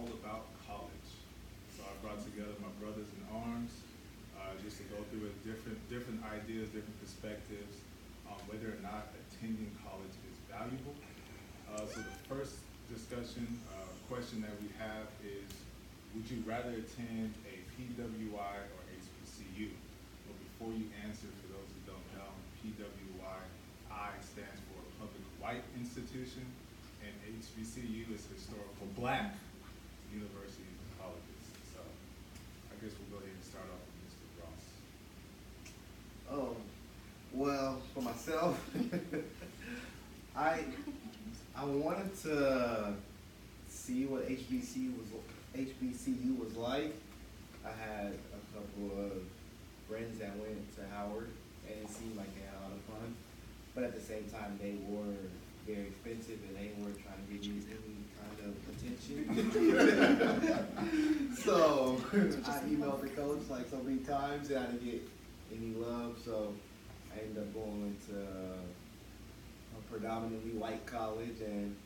all about college. So I brought together my brothers in arms, uh, just to go through different, different ideas, different perspectives on whether or not attending college is valuable. Uh, so the first discussion, uh, question that we have is, would you rather attend a PWI or HBCU? But before you answer, for those who don't know, PWI, I stands for Public White Institution, and HBCU is Historical Black Universities and Colleges. So I guess we'll go ahead and start off with Mr. Ross. Oh, well, for myself, I I wanted to see what HBCU was HBCU was like. I had a couple of friends that went to Howard, and it seemed like they had a lot of fun. But at the same time, they were very expensive, and they weren't trying to give you attention. so I emailed the coach like so many times, and I didn't get any love. So I ended up going to a predominantly white college, and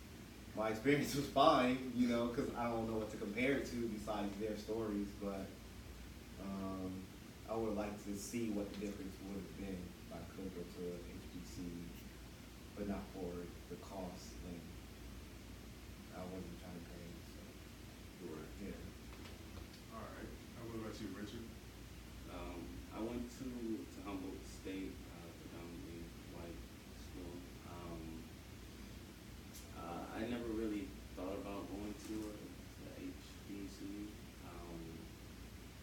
my experience was fine, you know, because I don't know what to compare it to besides their stories. But um, I would like to see what the difference would have been if I could go to HBC, but not for the cost. And I wasn't trying to pay. So yeah. All right, uh, what about you, Richard? Um, I went to, to Humboldt State, uh, predominantly white school. Um, uh, I never really thought about going to a, to HBCU. Um,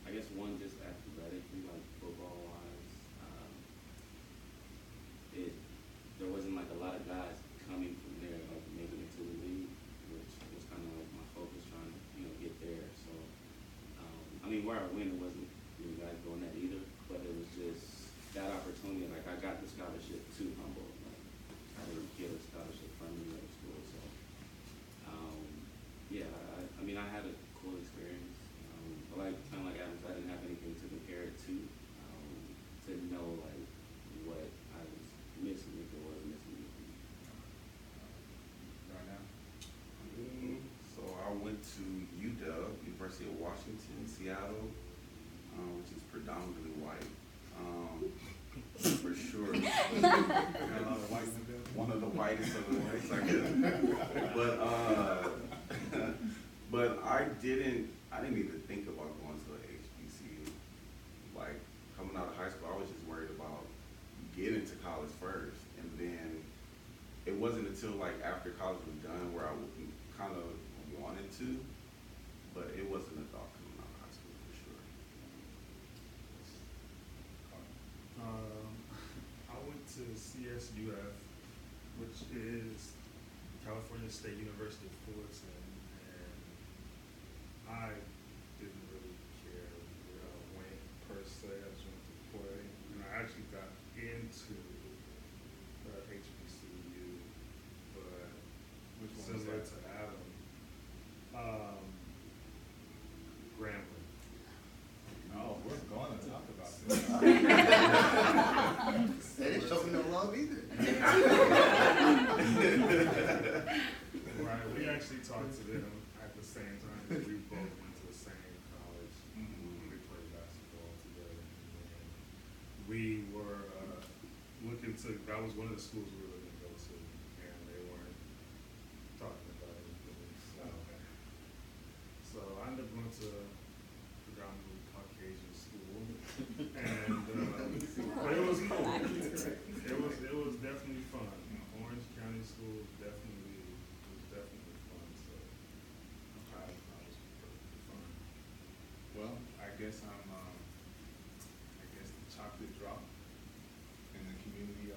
I guess one just athletically, like football wise, um, it, there wasn't like a lot of guys coming from there, like making it to the league, which was kind of like my focus trying to, you know, get there, so. Um, I mean, where I went, it wasn't really guys doing that either, but it was just that opportunity, like I got the scholarship to Humboldt, like I didn't get a scholarship from New York School, so. Um, yeah, I, I mean, I had a cool experience, um, but like, kind of like Adams, I didn't have anything to compare it to, um, to know like what I was missing if it was missing. anything. Right now? Mm, So I went to UW, University of Washington, Seattle, um, which is predominantly white. Um, for sure. Got a lot of white in the building? One of the whitest of the whites, I guess. But, uh, but I didn't, I didn't even think about going to a HBCU. Like, coming out of high school, I was just worried about getting to college first. And then it wasn't until like after college was done where I kind of wanted to, but it wasn't a thought coming out of high school for sure. Um, I went to CSUF, which is California State University of Fullerton, and I didn't really care where I went per se. I just wanted to play, and I actually got into uh, HBCU, but Which one was similar that? to Adam, um, Grambling. Oh, we're going to talk about this. They didn't show me no love either. Right, we actually talked to them at the same time, 'cause we both went to the same college. Mhm. We played basketball together. and We were, uh, looking to, that was one of the schools we were looking to go to, and they weren't talking about anything, so. So I ended up going to predominantly Caucasian school, and, um, but it was cool. It was, it was definitely fun. Orange County School was definitely, was definitely fun, so. I, I was perfectly fun. Well, I guess I'm, um, I guess the chocolate drop in the community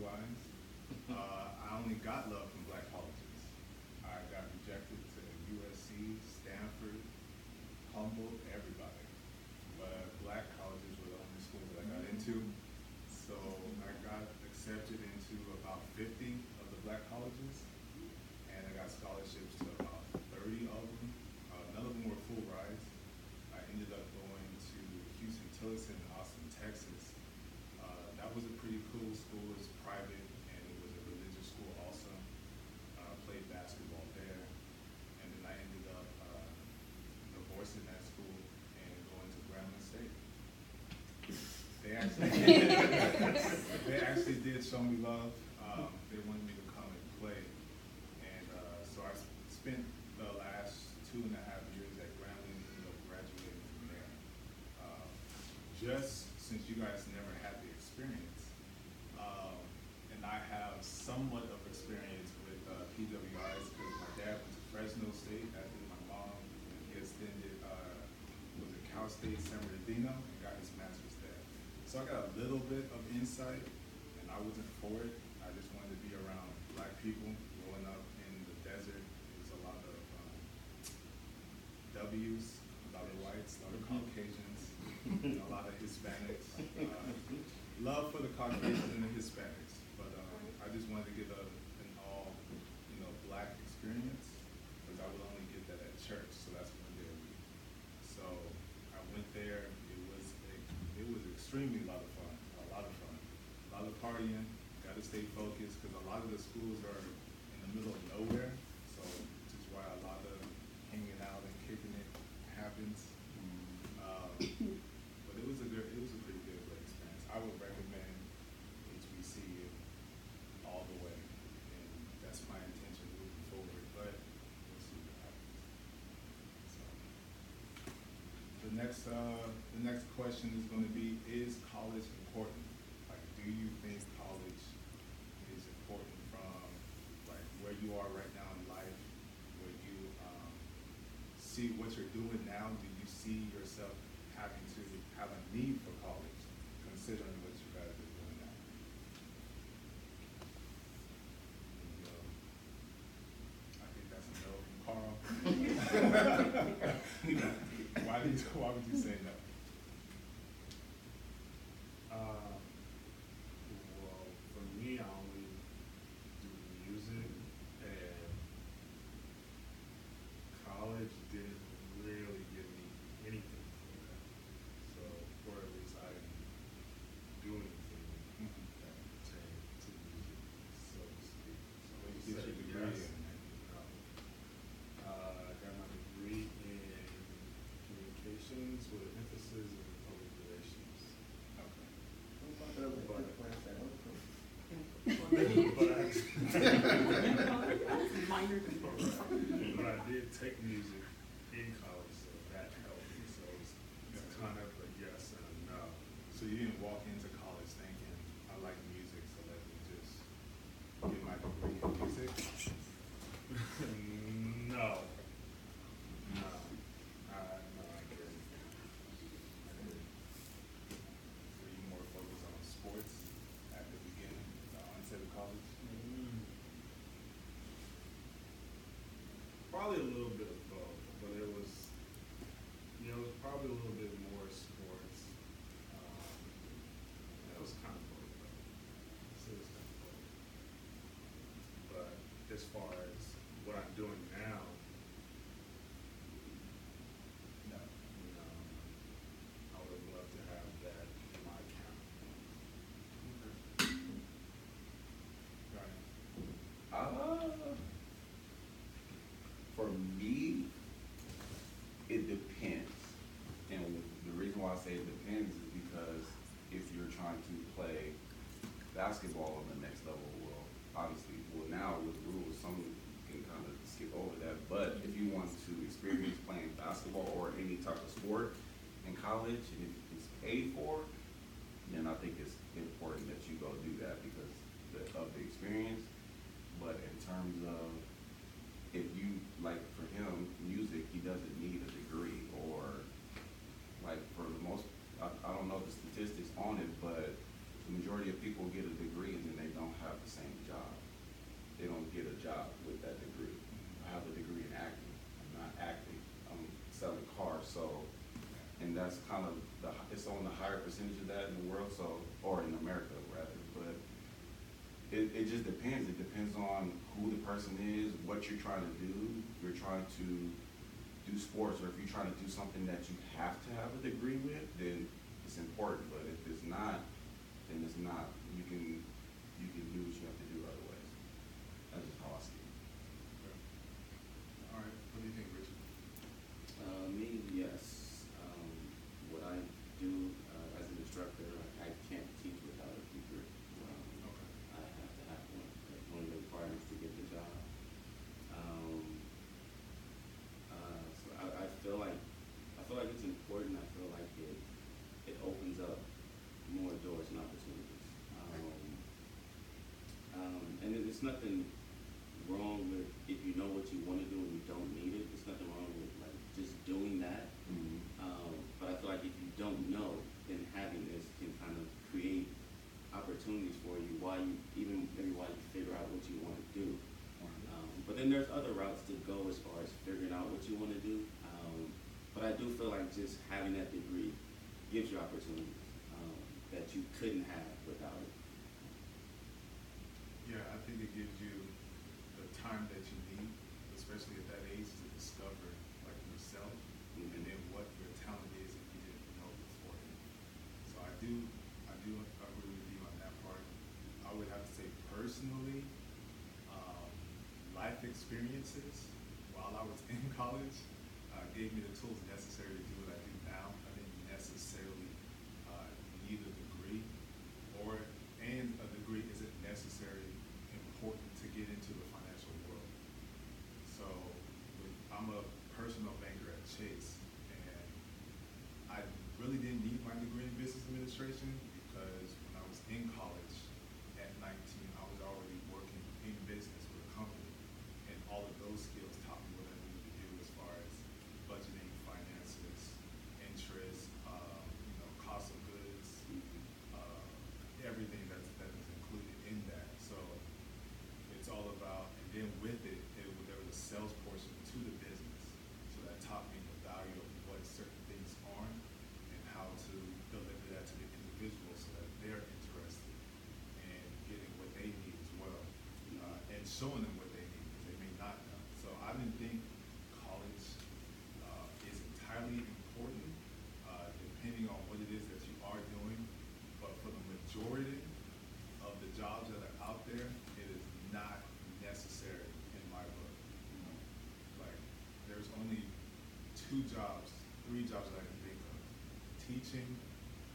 of Uh, I only got love from black colleges. I got rejected to USC, Stanford, Humboldt, everybody. But black colleges were the only schools that I got into. So I got accepted into about fifty of the black colleges. And I got scholarships to about thirty of them. Uh, none of them were full rides. I ended up going to Huston Tillotson in Austin, Texas. Uh, that was a pretty cool school. It's private and it was a religious school also. Uh, played basketball there. They actually did show me love. Um, they wanted me to come and play. And, uh, so I spent the last two and a half years at Grambling, ended up graduating from there. Uh, Just since you guys never had the experience, um, and I have somewhat of experience with, uh, PWIs, because my dad went to Fresno State, as did my mom, and he attended, uh, was it Cal State San Bernardino, and got his master's. So I got a little bit of insight, and I wasn't for it. I just wanted to be around black people growing up in the desert. It was a lot of um, W's, a lot of whites, a lot of Caucasians, a lot of Hispanics. Uh, love for the Caucasians and the Hispanics, but um, I just wanted to get a, an all, you know, black experience because I would only get that at church, so that's one day a week. So I went there. It was a, extremely lot of fun. A lot of fun. A lot of partying. Got to stay focused because a lot of the schools are in the middle of nowhere. So which is why a lot of hanging out and kicking it happens. Um, but it was a good. It was a pretty good experience. I would recommend HBC all the way, and that's my intention moving forward. But we'll see what happens. So. The next, uh, the next question is gonna be, is college important? Like, do you think college is important from, like, where you are right now in life? Where you, um, see what you're doing now, do you see yourself having to have a need for college, considering what you guys are doing now? And, um, I think that's a no from Carl. Why did, why would you say no? Uh, well, for me, I only do music and college didn't really give me anything for that. So, or at least I didn't do anything that pertained to music, so to speak. So What to you get say your degree yes, in? no. Uh, I got my degree in communications with an emphasis in public relations. Okay. But I did take music in college, so that helped me, so it's kind of a yes and a no. So you didn't walk into college thinking, I like music, so let me just get my degree in music? No. No. Uh, no, I didn't. I didn't. Were you more focused on sports at the beginning, the onset of college? Probably a little bit of both, but it was, you know, it was probably a little bit more sports. Um, it was kind of both, though. It was kind of both. But as far as what I'm doing now, No. you know, I would love to have that in my account. Right. Uh, for me, it depends. And the reason why I say it depends is because if you're trying to play basketball on the next level, well, obviously, well, now with rules, some can kind of skip over that. But if you want to experience playing basketball or any type of sport in college, and if it's paid for, then I think it's important that you go do that because the, of the experience. But in terms of if you like for him music, he doesn't need a degree or like for the most. I, I don't know the statistics on it, but the majority of people get a degree and then they don't have the same job. They don't get a job with that degree. I have a degree in acting. I'm not acting. I'm selling cars. So, and that's kind of the it's on the higher percentage of that in the world. So, or in America rather, but it, it just depends. It depends on who the person is, what you're trying to do. You're trying to do sports, or if you're trying to do something that you have to have a degree with, then it's important. But if it's not, then it's not. You can you can do what you have to do other ways. That's just how I see it. All right, what do you think, Richard? Uh, me, yes. Um, what I do, uh, as an instructor, I, I it's nothing wrong with if you know what you wanna do and you don't need it, there's nothing wrong with like just doing that. Um, but I feel like if you don't know, then having this can kind of create opportunities for you while you, even maybe while you figure out what you wanna do. Um, but then there's other routes to go as far as figuring out what you wanna do. Um, but I do feel like just having that degree gives you opportunities, um, that you couldn't have without it. I think it gives you the time that you need, especially at that age, to discover like yourself and then what your talent is if you didn't know beforehand. So I do, I do agree with you on that part. I would have to say personally, um, life experiences while I was in college uh, gave me the tools necessary to do what I do now. I didn't necessarily uh, need a degree, or and a degree isn't necessarily important to get into the financial world. So I'm a personal banker at Chase, and I really didn't need my degree in business administration because when I was in college at 19, I was already working in business with a company, and all of those skills taught me what I needed to do as far as budgeting, finances, interest, uh, you know, cost of goods, uh, everything that's, that is included in that. So it's all about, and then with it, it, was- there was a sales portion to the business. So that taught me the value of what certain things are and how to deliver that to the individual so that they're interested in getting what they need as well. Uh, and showing them what they need, because they may not know. So I didn't think college, uh, is entirely important, uh, depending on what it is that you are doing. But for the majority of the jobs that are out there, it is not necessary in my book. You know, Like, there's only two jobs, three jobs that I can think of. Teaching,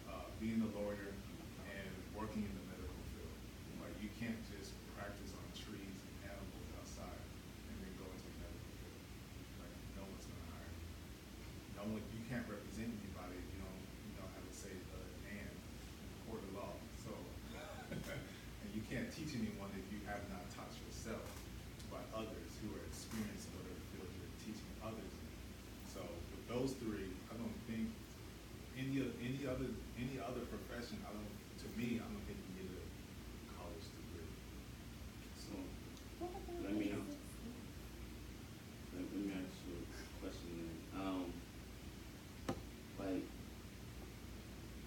uh, being a lawyer, and working in the medical field. Like, you can't just practice on trees and animals outside and then go into the medical field. Like, no one's gonna hire you. No one, you can't represent anybody if you don't, you know how to say the uh, and in the court of law, so. And you can't teach anyone if you have not taught yourself by others who are experienced in whatever field you're teaching others. So with those three, I don't think any of, any other, any other profession, I don't, to me, I don't think you need a college degree. So, let me, let, let me ask you a question then. Um, like,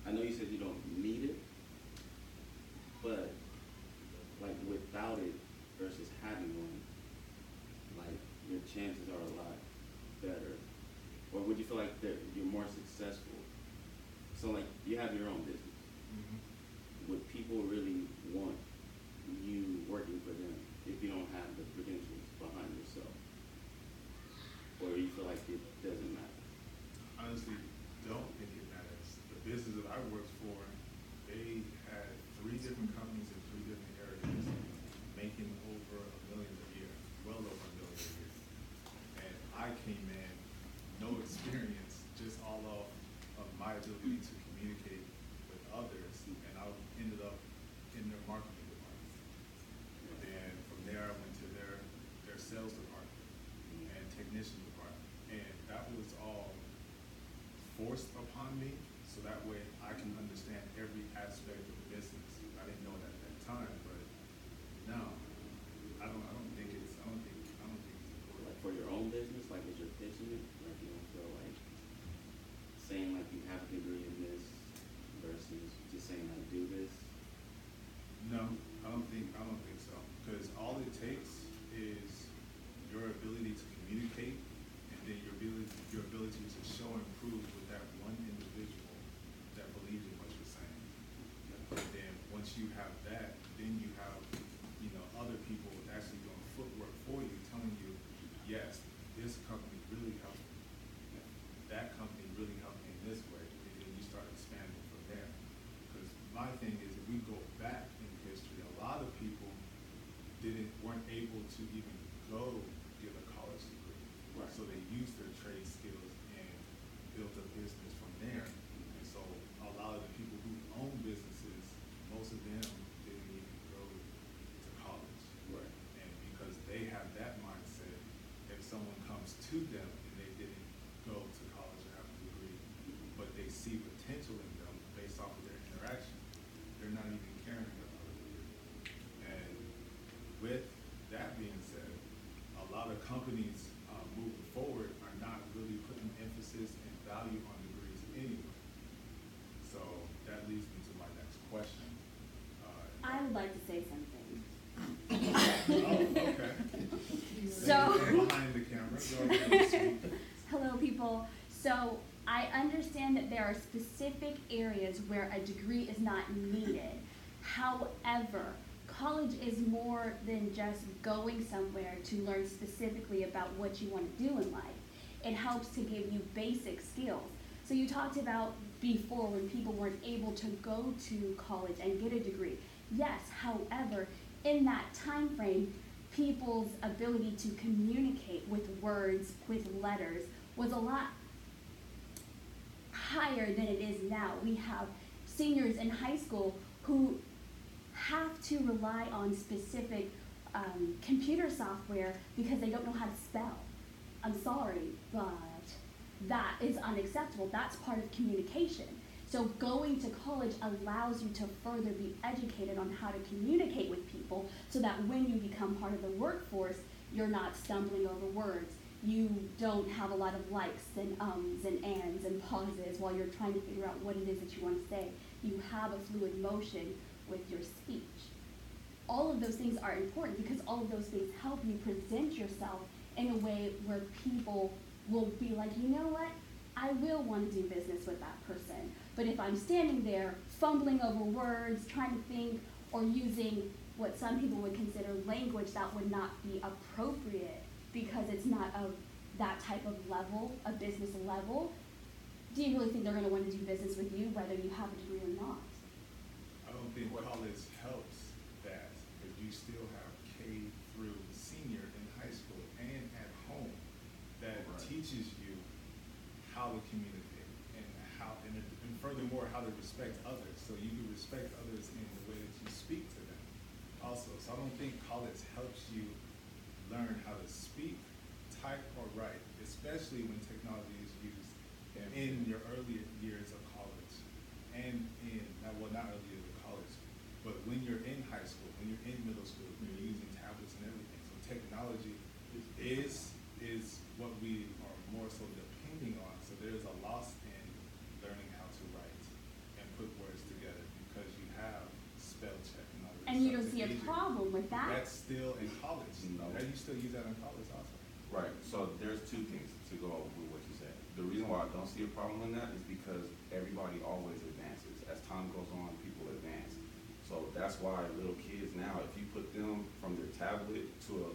I know you said you don't need it, but like without it versus having one, like your chances are a lot better. Or would you feel like that you're more successful? So like you have your own business. Mm-hmm. Would people really want you working for them if you don't have the credentials behind yourself? Or you feel like it doesn't matter? honestly don't think it matters. The business that I worked for, they had three different companies in three different areas, making over a million a year, well over a million a year. And I came in, no experience, just all off of ability to communicate with others, and I ended up in their marketing department. And from there, I went to their, their sales department and technician department. And that was all forced upon me, so that way I can understand every aspect of the business. I didn't know it at that time, but now, I don't, I don't think it's, I don't think, I don't think it's important. Like for your own business, like as you're pitching it, like you don't feel like saying like you have a degree in this versus just saying I do this? No, I don't think, I don't think so, because all it takes is your ability to communicate, and then your ability, your ability to show and prove with that one individual that believes in what you're saying. And then, once you have that, then you have, you know, other people actually doing footwork for you, telling you, yes, this company really helped me. That company my thing is if we go back in history, a lot of people didn't weren't able to even go get a college degree. Right. So they used their trade skills and built a business from there. And so a lot of the people who own businesses, most of them didn't even go to college. Right. And because they have that mindset, if someone comes to them and they didn't go to college or have a degree, but they see potential in they're not even caring about it. And with that being said, a lot of companies, uh, moving forward are not really putting emphasis and value on degrees anyway. So that leads me to my next question. Uh, I would like to say something. Oh, okay. So- Behind the camera, go ahead, speak. Hello, people. So I understand that there are specific areas where a degree is not needed. However, college is more than just going somewhere to learn specifically about what you want to do in life. It helps to give you basic skills. So you talked about before when people weren't able to go to college and get a degree. Yes, however, in that time frame, people's ability to communicate with words, with letters, was a lot higher than it is now. We have seniors in high school who have to rely on specific um, computer software because they don't know how to spell. I'm sorry, but that is unacceptable. That's part of communication. So going to college allows you to further be educated on how to communicate with people so that when you become part of the workforce, you're not stumbling over words. You don't have a lot of likes and ums and ands and pauses while you're trying to figure out what it is that you want to say. You have a fluid motion with your speech. All of those things are important because all of those things help you present yourself in a way where people will be like, you know what? I will want to do business with that person. But if I'm standing there fumbling over words, trying to think, or using what some people would consider language that would not be appropriate because it's not of that type of level, a business level, do you really think they're going to want to do business with you whether you have a degree or not? I don't think college helps that, because you still have K through senior in high school and at home that Right. teaches you how to communicate and how, and, and furthermore, how to respect others. So you can respect others in the way that you speak to them also. So I don't think college helps you learn how to speak, type, or write, especially when technology is used in your earlier years of college and in, uh, well, not early years of college, but when you're in high school, when you're in middle school, when you're using tablets and everything. So technology is, is what we are more so depending on. So there's a loss in learning how to write and put words together because you have spell check and all that And you don't see a problem with that? That's still in college. No. Now, you still use that in college also. Right, so there's two things to go over with what you said. The reason why I don't see a problem in that is because everybody always advances. As time goes on, people advance. So that's why little kids now, if you put them from their tablet to a,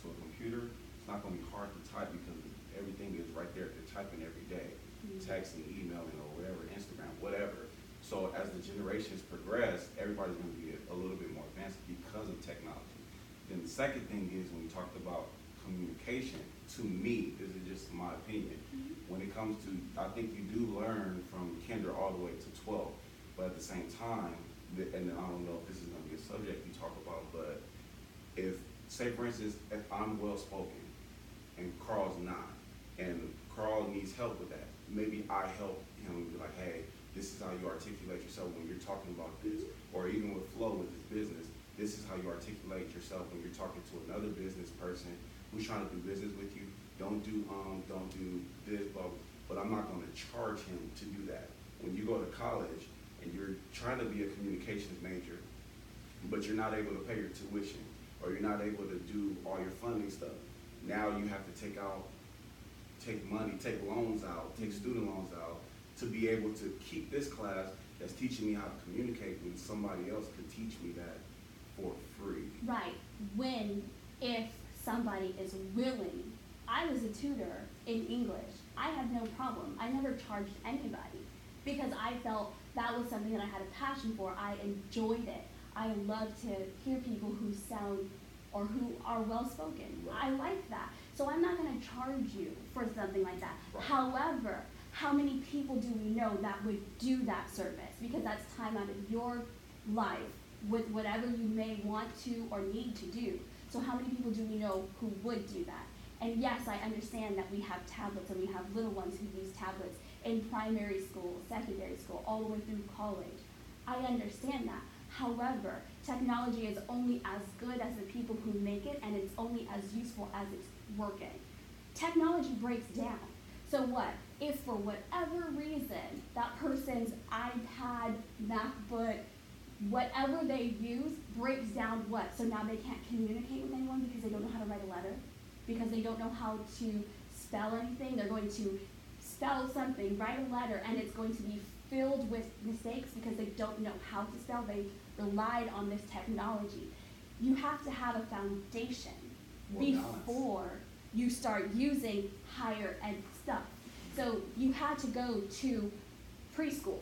to a computer, it's not gonna be hard to type because everything is right there. They're typing every day, Mhm. texting, emailing, or whatever, Instagram, whatever. So as the generations progress, everybody's gonna be a, a little bit more advanced because of technology. Then the second thing is when you talked about communication, to me, this is just my opinion. Mm-hmm. When it comes to, I think you do learn from kinder all the way to twelve, but at the same time, and I don't know if this is gonna be a subject you talk about, but if, say for instance, if I'm well-spoken and Carl's not, and Carl needs help with that, maybe I help him be like, hey, this is how you articulate yourself when you're talking about this, mm-hmm. or even with Flo with his business, this is how you articulate yourself when you're talking to another business person who's trying to do business with you. Don't do, um, don't do this, blah, blah. but I'm not gonna charge him to do that. When you go to college and you're trying to be a communications major, but you're not able to pay your tuition, or you're not able to do all your funding stuff. Now you have to take out, take money, take loans out, take student loans out, to be able to keep this class that's teaching me how to communicate when somebody else could teach me that for free. Right, when, if somebody is willing, I was a tutor in English, I had no problem, I never charged anybody, because I felt that was something that I had a passion for, I enjoyed it. I love to hear people who sound, or who are well-spoken, I like that, so I'm not gonna charge you for something like that. Right. However, how many people do we know that would do that service, because that's time out of your life with whatever you may want to or need to do. So how many people do we know who would do that? And yes, I understand that we have tablets and we have little ones who use tablets in primary school, secondary school, all the way through college. I understand that. However, technology is only as good as the people who make it and it's only as useful as it's working. Technology breaks down. So what? If for whatever reason that person's iPad, MacBook, whatever they use breaks down what? So now they can't communicate with anyone because they don't know how to write a letter? Because they don't know how to spell anything? They're going to spell something, write a letter, and it's going to be filled with mistakes because they don't know how to spell. They relied on this technology. You have to have a foundation More balance. before you start using higher ed stuff. So you had to go to preschool.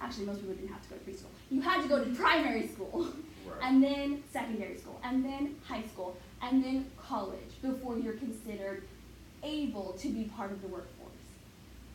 Actually, most people didn't have to go to preschool. You had to go to primary school, Right. and then secondary school, and then high school, and then college before you're considered able to be part of the workforce.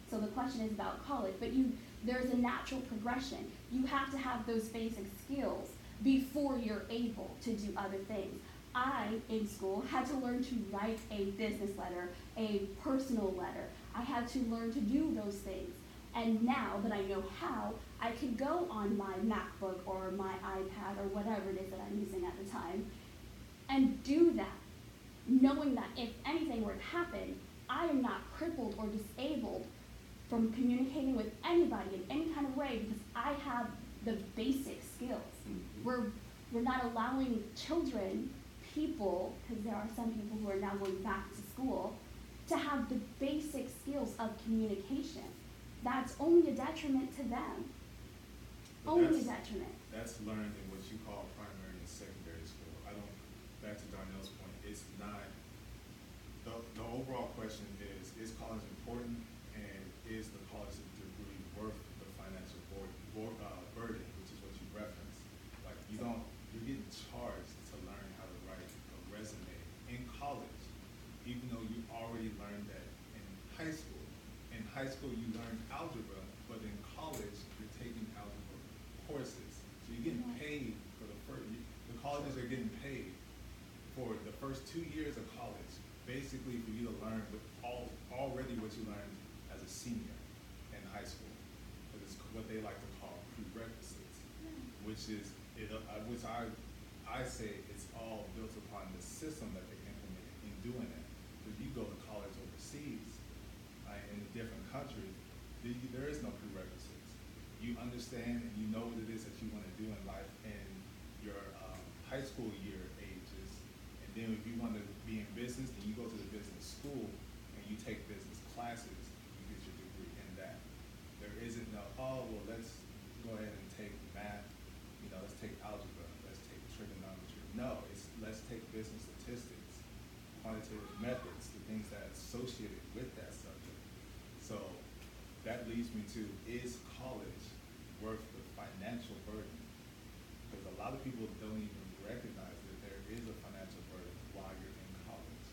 So the question is about college, but you, there's a natural progression. You have to have those basic skills before you're able to do other things. I, in school, had to learn to write a business letter, a personal letter. I had to learn to do those things. And now that I know how, I can go on my MacBook or my iPad or whatever it is that I'm using at the time and do that, knowing that if anything were to happen, I am not crippled or disabled from communicating with anybody in any kind of way because I have the basic skills. Mhm. We're, we're not allowing children, people, because there are some people who are now going back to school, to have the basic skills of communication. That's only a detriment to them. Only that's- detriment. That's learned in what you call primary and secondary school. I don't, back to Darnell's point, it's not, the, the overall question is, is college important? And is the college degree worth the financial board, board, uh, burden, which is what you referenced? Like, you don't, you're getting charged to learn how to write a resume in college, even though you already learned that in high school. In high school, you learn algebra, but in college, you're taking algebra courses. So you're getting Mhm. paid for the first, the colleges are getting paid for the first two years of college, basically for you to learn with all, already what you learned as a senior in high school. But it's what they like to call prerequisites, which is, it, uh, which I, I say it's all built upon the system that they implemented in doing it. If you go to college overseas, uh, in a different country, there, is no prerequisites. You understand and you know what it is that you wanna do in life in your, um, high school year. And then if you wanna be in business, then you go to the business school and you take business classes, you get your degree in that. There isn't no, oh, well, let's go ahead and take math, you know, let's take algebra, let's take trigonometry. No, it's, let's take business statistics, quantitative methods, the things that are associated with that subject. So that leads me to, is college worth the financial burden? Because a lot of people don't even recognize that there is a financial burden while you're in college.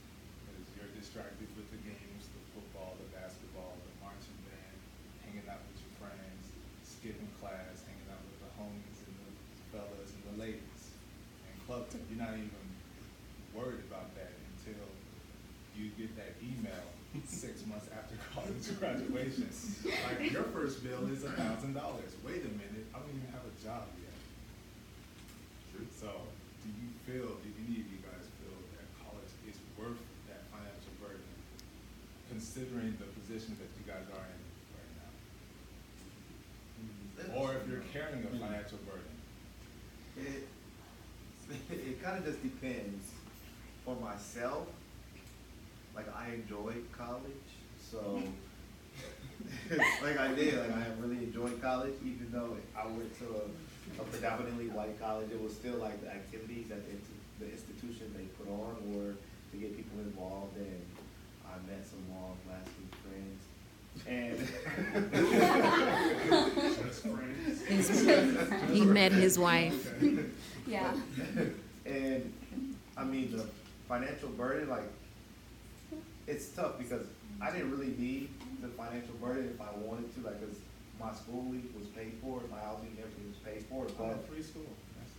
Because you're distracted with the games, the football, the basketball, the marching band, hanging out with your friends, skipping class, hanging out with the homies and the fellas and the ladies, and clubbing. You're not even worried about that until you get that email six months after college graduation. Like, your first bill is a thousand dollars. Wait a minute, I don't even have a job yet. So, do you feel, do any of you guys feel that college is worth that financial burden, considering the position that you guys are in right now? Mm-hmm. Or if you're carrying a financial burden? It, it kind of just depends. For myself, like I enjoy college, so like I did, like I really enjoyed college, even though I went to a, a predominantly white college. It was still like the activities that the, the institution they put on or to get people involved, and I met some long lasting friends. And friends? He met his wife. Yeah. And, I mean, the financial burden, like, it's tough because I didn't really need the financial burden if I wanted to, like, cause my schooling was paid for, my housing, everything was paid for, Oh, but free school.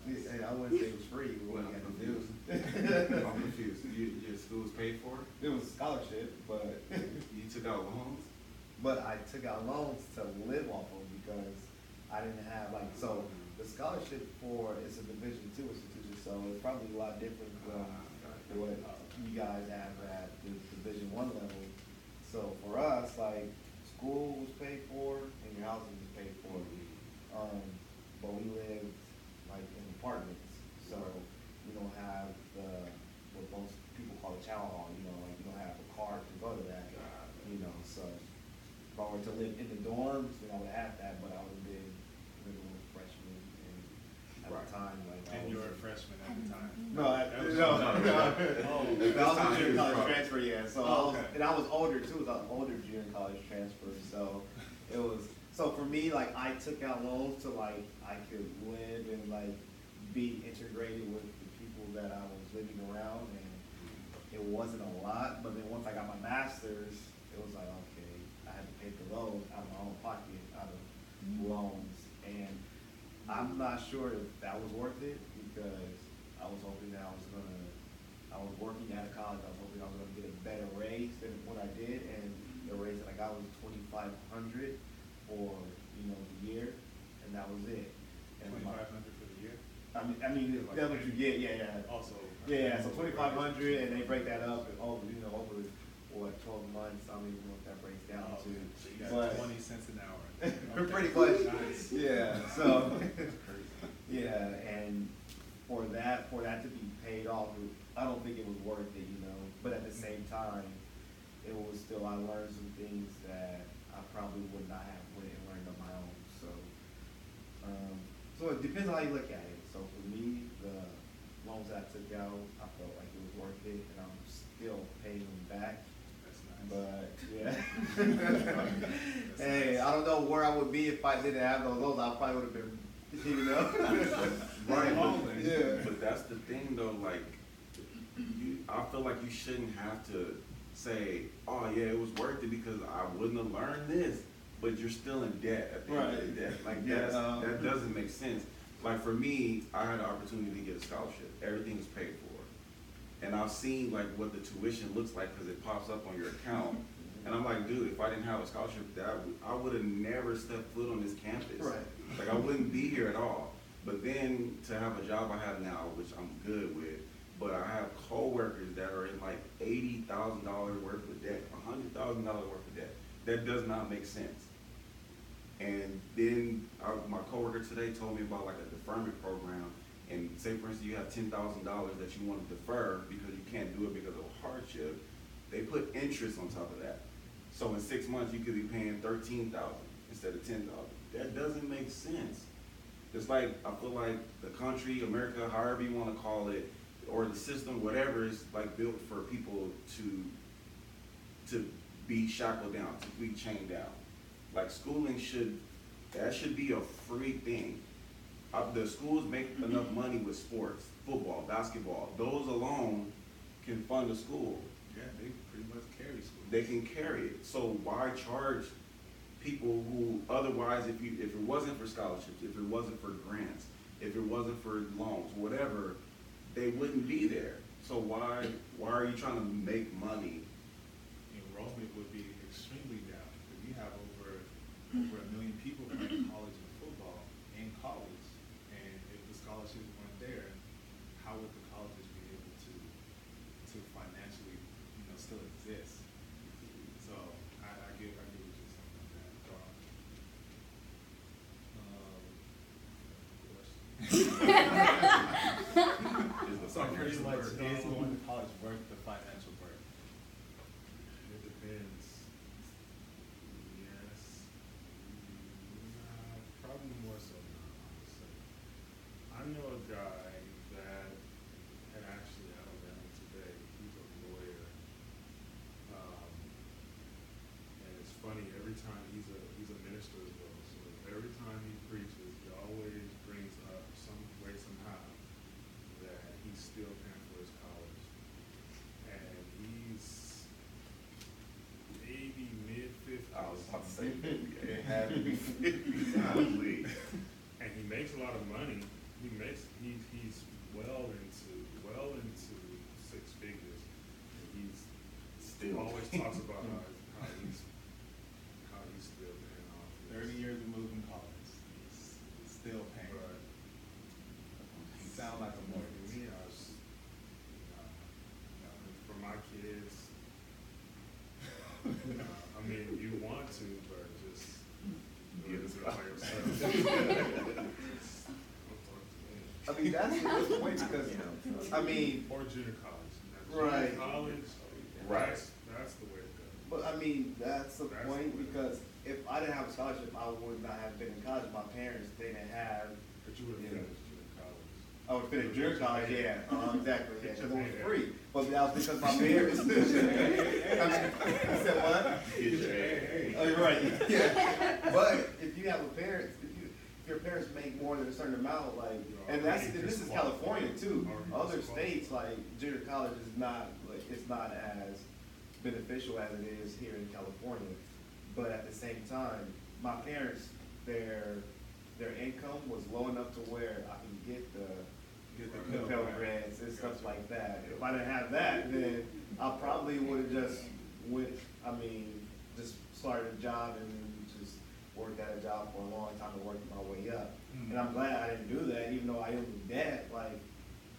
That's Yeah, I wouldn't say it was free, but what Well, you had I'm to do. confused. I'm confused. You, your school's paid for? It was scholarship, but, You took out loans? but I took out loans to live off of because I didn't have, like, so the scholarship for, it's a Division two institution, so it's probably a lot different from what you guys have at the Division one level. So for us, like, school was paid for and your housing was paid for. Um, but we lived like in apartments, so we don't have the, what most people call a chow hall, you know, like you don't have a car to go to that, you know, so. If I were to live in the dorms, then I would have that, but I would have been living with freshmen and at Right. the time, like. And you were a freshman at the time. no, I, That was- no, no, no, no. Oh, I was a junior college probably- transfer, yeah, so oh, I Oh, was, okay. and I was older too, I was an older junior college transfer, so it was, so for me, like, I took out loans to like, I could live and like be integrated with the people that I was living around, and it wasn't a lot, but then once I got my masters, it was like, okay, I had to pay for those out of my own pocket, out of mm-hmm. loans, and I'm not sure if that was worth it, because I was hoping that I was gonna, I was working out of college, I was hoping I was gonna get a better raise than what I did, and the raise that I got was twenty-five hundred for, you know, the year, and that was it. And my- Twenty-five hundred for the year? I mean, I mean, that's what you get, yeah, yeah. Also. Uh, yeah, yeah, so twenty-five hundred, and they break that up and over, you know, over, what, twelve months, I don't even know what that breaks down Oh, to. So you got But- twenty cents an hour. Pretty much, Nice. yeah, so, yeah, and for that, for that to be paid off, I don't think it was worth it, you know, but at the same time, it was still, I learned some things that I probably would not have went and learned on my own, so. Um, so it depends on how you look at it, so for me, the loans that I took out, I felt like it was worth it, and I'm still paying them back. But yeah. hey, I don't know where I would be if I didn't have those loans. I probably would have been, you know. Right, but, Yeah. but that's the thing though, like, you, I feel like you shouldn't have to say, oh yeah, it was worth it because I wouldn't have learned this, but you're still in debt at the end of the day. Like, Yeah, that's, um, that doesn't make sense. Like, for me, I had the opportunity to get a scholarship, everything was paid for. And I've seen like what the tuition looks like, cause it pops up on your account. Mm-hmm. And I'm like, dude, if I didn't have a scholarship, that, I would have never stepped foot on this campus. Right. Like, I wouldn't be here at all. But then to have a job I have now, which I'm good with, but I have coworkers that are in like eighty thousand dollars worth of debt, hundred thousand dollars worth of debt. That does not make sense. And then I, my coworker today told me about like a deferment program. And say for instance, you have ten thousand dollars that you want to defer because you can't do it because of hardship. They put interest on top of that. So in six months, you could be paying thirteen thousand instead of ten thousand. That doesn't make sense. It's like, I feel like the country, America, however you wanna call it, or the system, whatever, is like built for people to, to be shackled down, to be chained down. Like schooling should, that should be a free thing. Uh, the schools make enough money with sports, football, basketball, those alone can fund the school. Yeah, they pretty much carry school. They can carry it, so why charge people who otherwise, if you, if it wasn't for scholarships, if it wasn't for grants, if it wasn't for loans, whatever, they wouldn't be there. So why, why are you trying to make money? Enrollment would be extremely down, because we have over, over a million people playing college and football in college. And if the scholarships weren't there, how would the colleges be able to, to financially, you know, still exist? So, I, I get, I get what you're saying on that, Carl. Um, Is the So pretty much, is going to college worth the financial burden? It depends. Yes. Nah, probably more so now, honestly. I know a guy that had actually out of Alabama today. He's a lawyer. Um, and it's funny, every time he's a, he's a minister as well. So every time he preaches, he always brings up some way, somehow, that he's still paying for his college. And he's maybe mid fifties. I was about to say it had to be fifty, golly. And he makes a lot of money, he makes, he, he's well into, well into six figures. And he's Still. Always talks about how, how he's, how he's still paying off. his- Thirty years removed from college, he's he's still paying. Right. He sound like a For mortgage. me, I was, uh, uh, for my kids, uh, I mean, you want to, but just do it by yourself. I mean, that's a good point because, I mean, Or junior college. Now, junior Right. College, Right. that's, that's the way to go. but I mean, that's the That's point the- because if I didn't have a scholarship, I would not have been in college. My parents didn't have, But you would have finished junior college. I would finish junior college, yeah, uh, exactly, yeah, 'cause your it was free. But that was because my parents. I mean, You said what? Get your. Oh, you're right, yeah. But if you have a parent, if you, if your parents make more than a certain amount, like, and that's, and this is California too. Other states, like junior college is not, like, it's not as beneficial as it is here in California. But at the same time, my parents, their, their income was low enough to where I can get the, Get the Pell Grants and stuff like that. If I didn't have that, then I probably would've just went, I mean, just started a job and just worked at a job for a long time and worked my way up. And I'm mm-hmm. glad I didn't do that, even though I am in debt, like,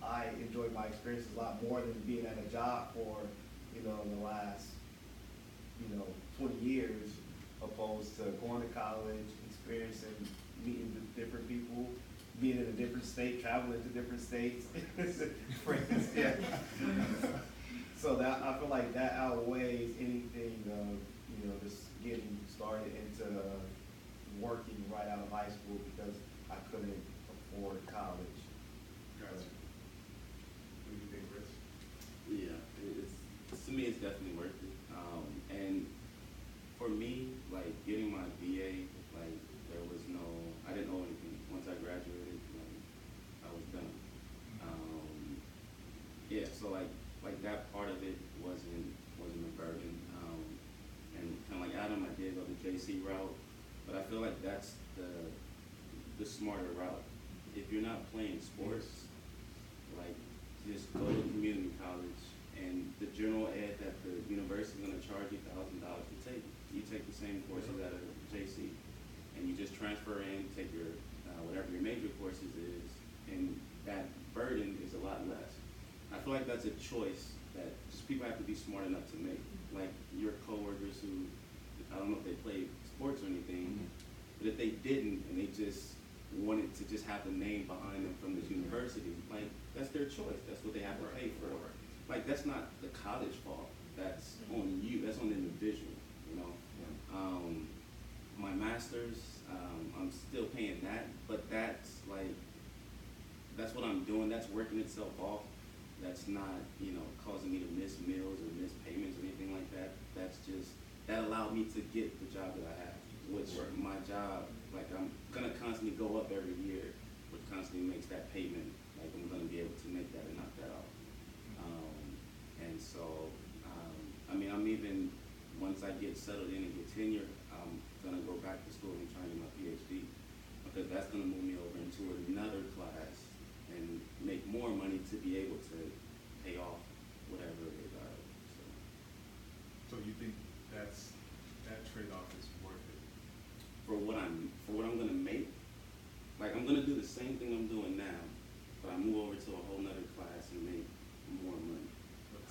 I enjoyed my experiences a lot more than being at a job for, you know, in the last, you know, twenty years, opposed to going to college, experiencing, meeting the different people, being in a different state, traveling to different states, friends, yeah. So that, I feel like that outweighs anything of, you know, just getting started into working right out of high school because I couldn't afford college. Gotcha. What do you think, Rich? Yeah, it's, to me, it's definitely worth it. Um, and for me, like getting my BA, like there was no, I didn't know anything. Once I graduated, like I was done. Um, yeah, so like, like that part of it wasn't, wasn't a burden. Um, and kind of like Adam, I did go the JC route, but I feel like that's the, the smarter route. If you're not playing sports, like just go to community college and the general ed that the university's gonna charge you thousand dollars to take, you take the same courses at a JC. And you just transfer in, take your, uh, whatever your major courses is, and that burden is a lot less. I feel like that's a choice that just people have to be smart enough to make. Like your coworkers who, I don't know if they played sports or anything, but if they didn't and they just wanted to just have the name behind them from this university, like that's their choice. That's what they have to pay for. Like that's not the college fault. That's on you. That's on the individual. You know. Um, my master's, um, I'm still paying that, but that's like that's what I'm doing. That's working itself off. That's not, you know, causing me to miss meals or miss payments or anything like that. That's just that allowed me to get the job that I have, which Right. my job, like I'm gonna constantly go up every year, which constantly makes that payment. Like I'm gonna be able to make that and knock that out. Um, and so, um, I mean, I'm even once I get settled in and get tenure, I'm gonna go back to school and try and get my PhD because that's gonna move me over into another class and make more money to be able to pay off whatever it is I owe. So, So you think that's, that trade-off is worth it? for what I'm for what I'm gonna make, like I'm gonna do the same thing I'm doing now, but I move over to a whole nother class and make more money.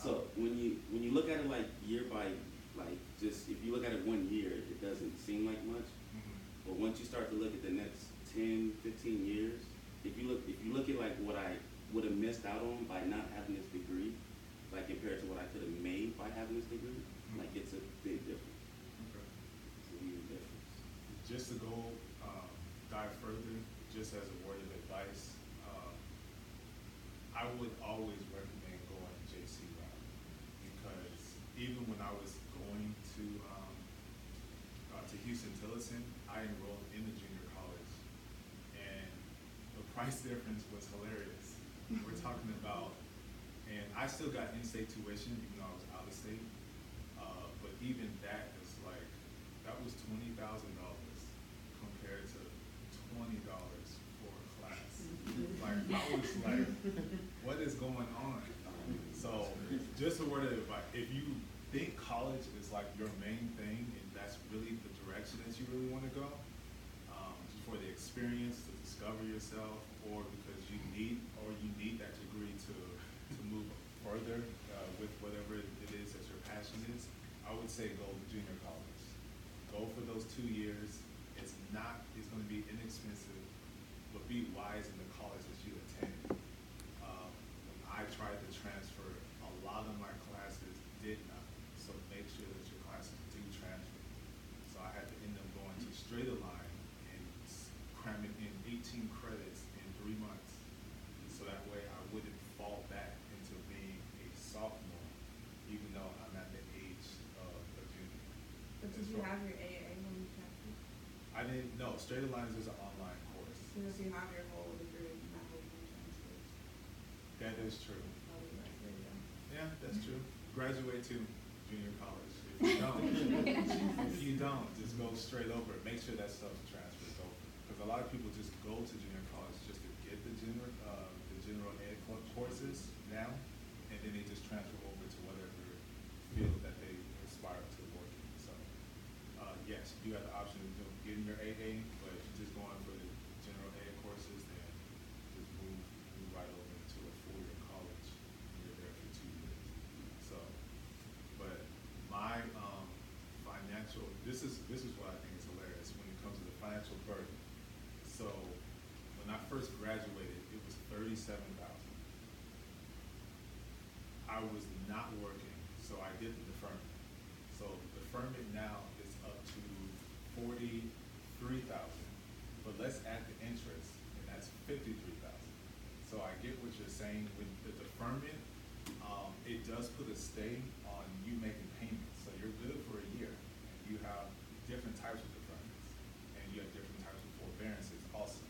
So when you when you look at it like year by like just if you look at it one year, it doesn't seem like much. Mhm. But once you start to look at the next 10, 15 years, if you look if you look at like what I would have missed out on by not having this degree, like compared to what I could have made by having this degree, like it's a big difference. Okay. It's a huge difference. Just to go, um, dive further, just as a word of advice, um, I would always recommend going JC route. Because even when I was going to, um, uh, I enrolled in the junior college. And the price difference was hilarious. We're talking about, and I still got in-state tuition, even though I was out of state. Uh, but even that was like, that was twenty thousand dollars compared to twenty dollars for a class. Like, I was like, what is going on? So, just a word of advice, if you think college is like your main thing, and that's really the direction you really wanna go, um, for the experience, to discover yourself, or because you need, or you need that degree to, to move further, uh, with whatever it is that your passion is, I would say go to junior college. Go for those two years, it's not, it's gonna be inexpensive, but be wise in the college that you attend. Um, I tried to transfer, a lot of my classes did not, so make sure that your classes do transfer. So I had to end up going to straight line and s- cramming in eighteen credits in three months. So that way I wouldn't fall back into being a sophomore, even though I'm at the age of a junior. But did As you far- have your AA when you transferred? I didn't, no, straight lines is an online course. So did you have your whole degree in that whole when you transferred? That is true. Oh, right, there you go. Yeah, that's true. Graduate to junior college. If you don't, if you don't, just go straight over. it. Make sure that stuff transfers over. Because a lot of people just go to junior college just to get the general, uh, the general ed co- courses now, and then they just transfer over to whatever field that they aspire to work in. So, uh, yes, you have the option of doing- getting your AA, but just going for the general ed courses, then just move, move right over into a four-year college. You're there for two years. So, but my, um, financial, this is, this is what I think is hilarious when it comes to the financial burden. So, when I first graduated, it was thirty-seven thousand. I was not working, so I did the deferment. So the deferment now forty-three thousand, but let's add the interest, and that's fifty-three thousand. So I get what you're saying with the deferment, um, it does put a stay on you making payments, so you're good for a year. And you have different types of deferments, and you have different types of forbearances also.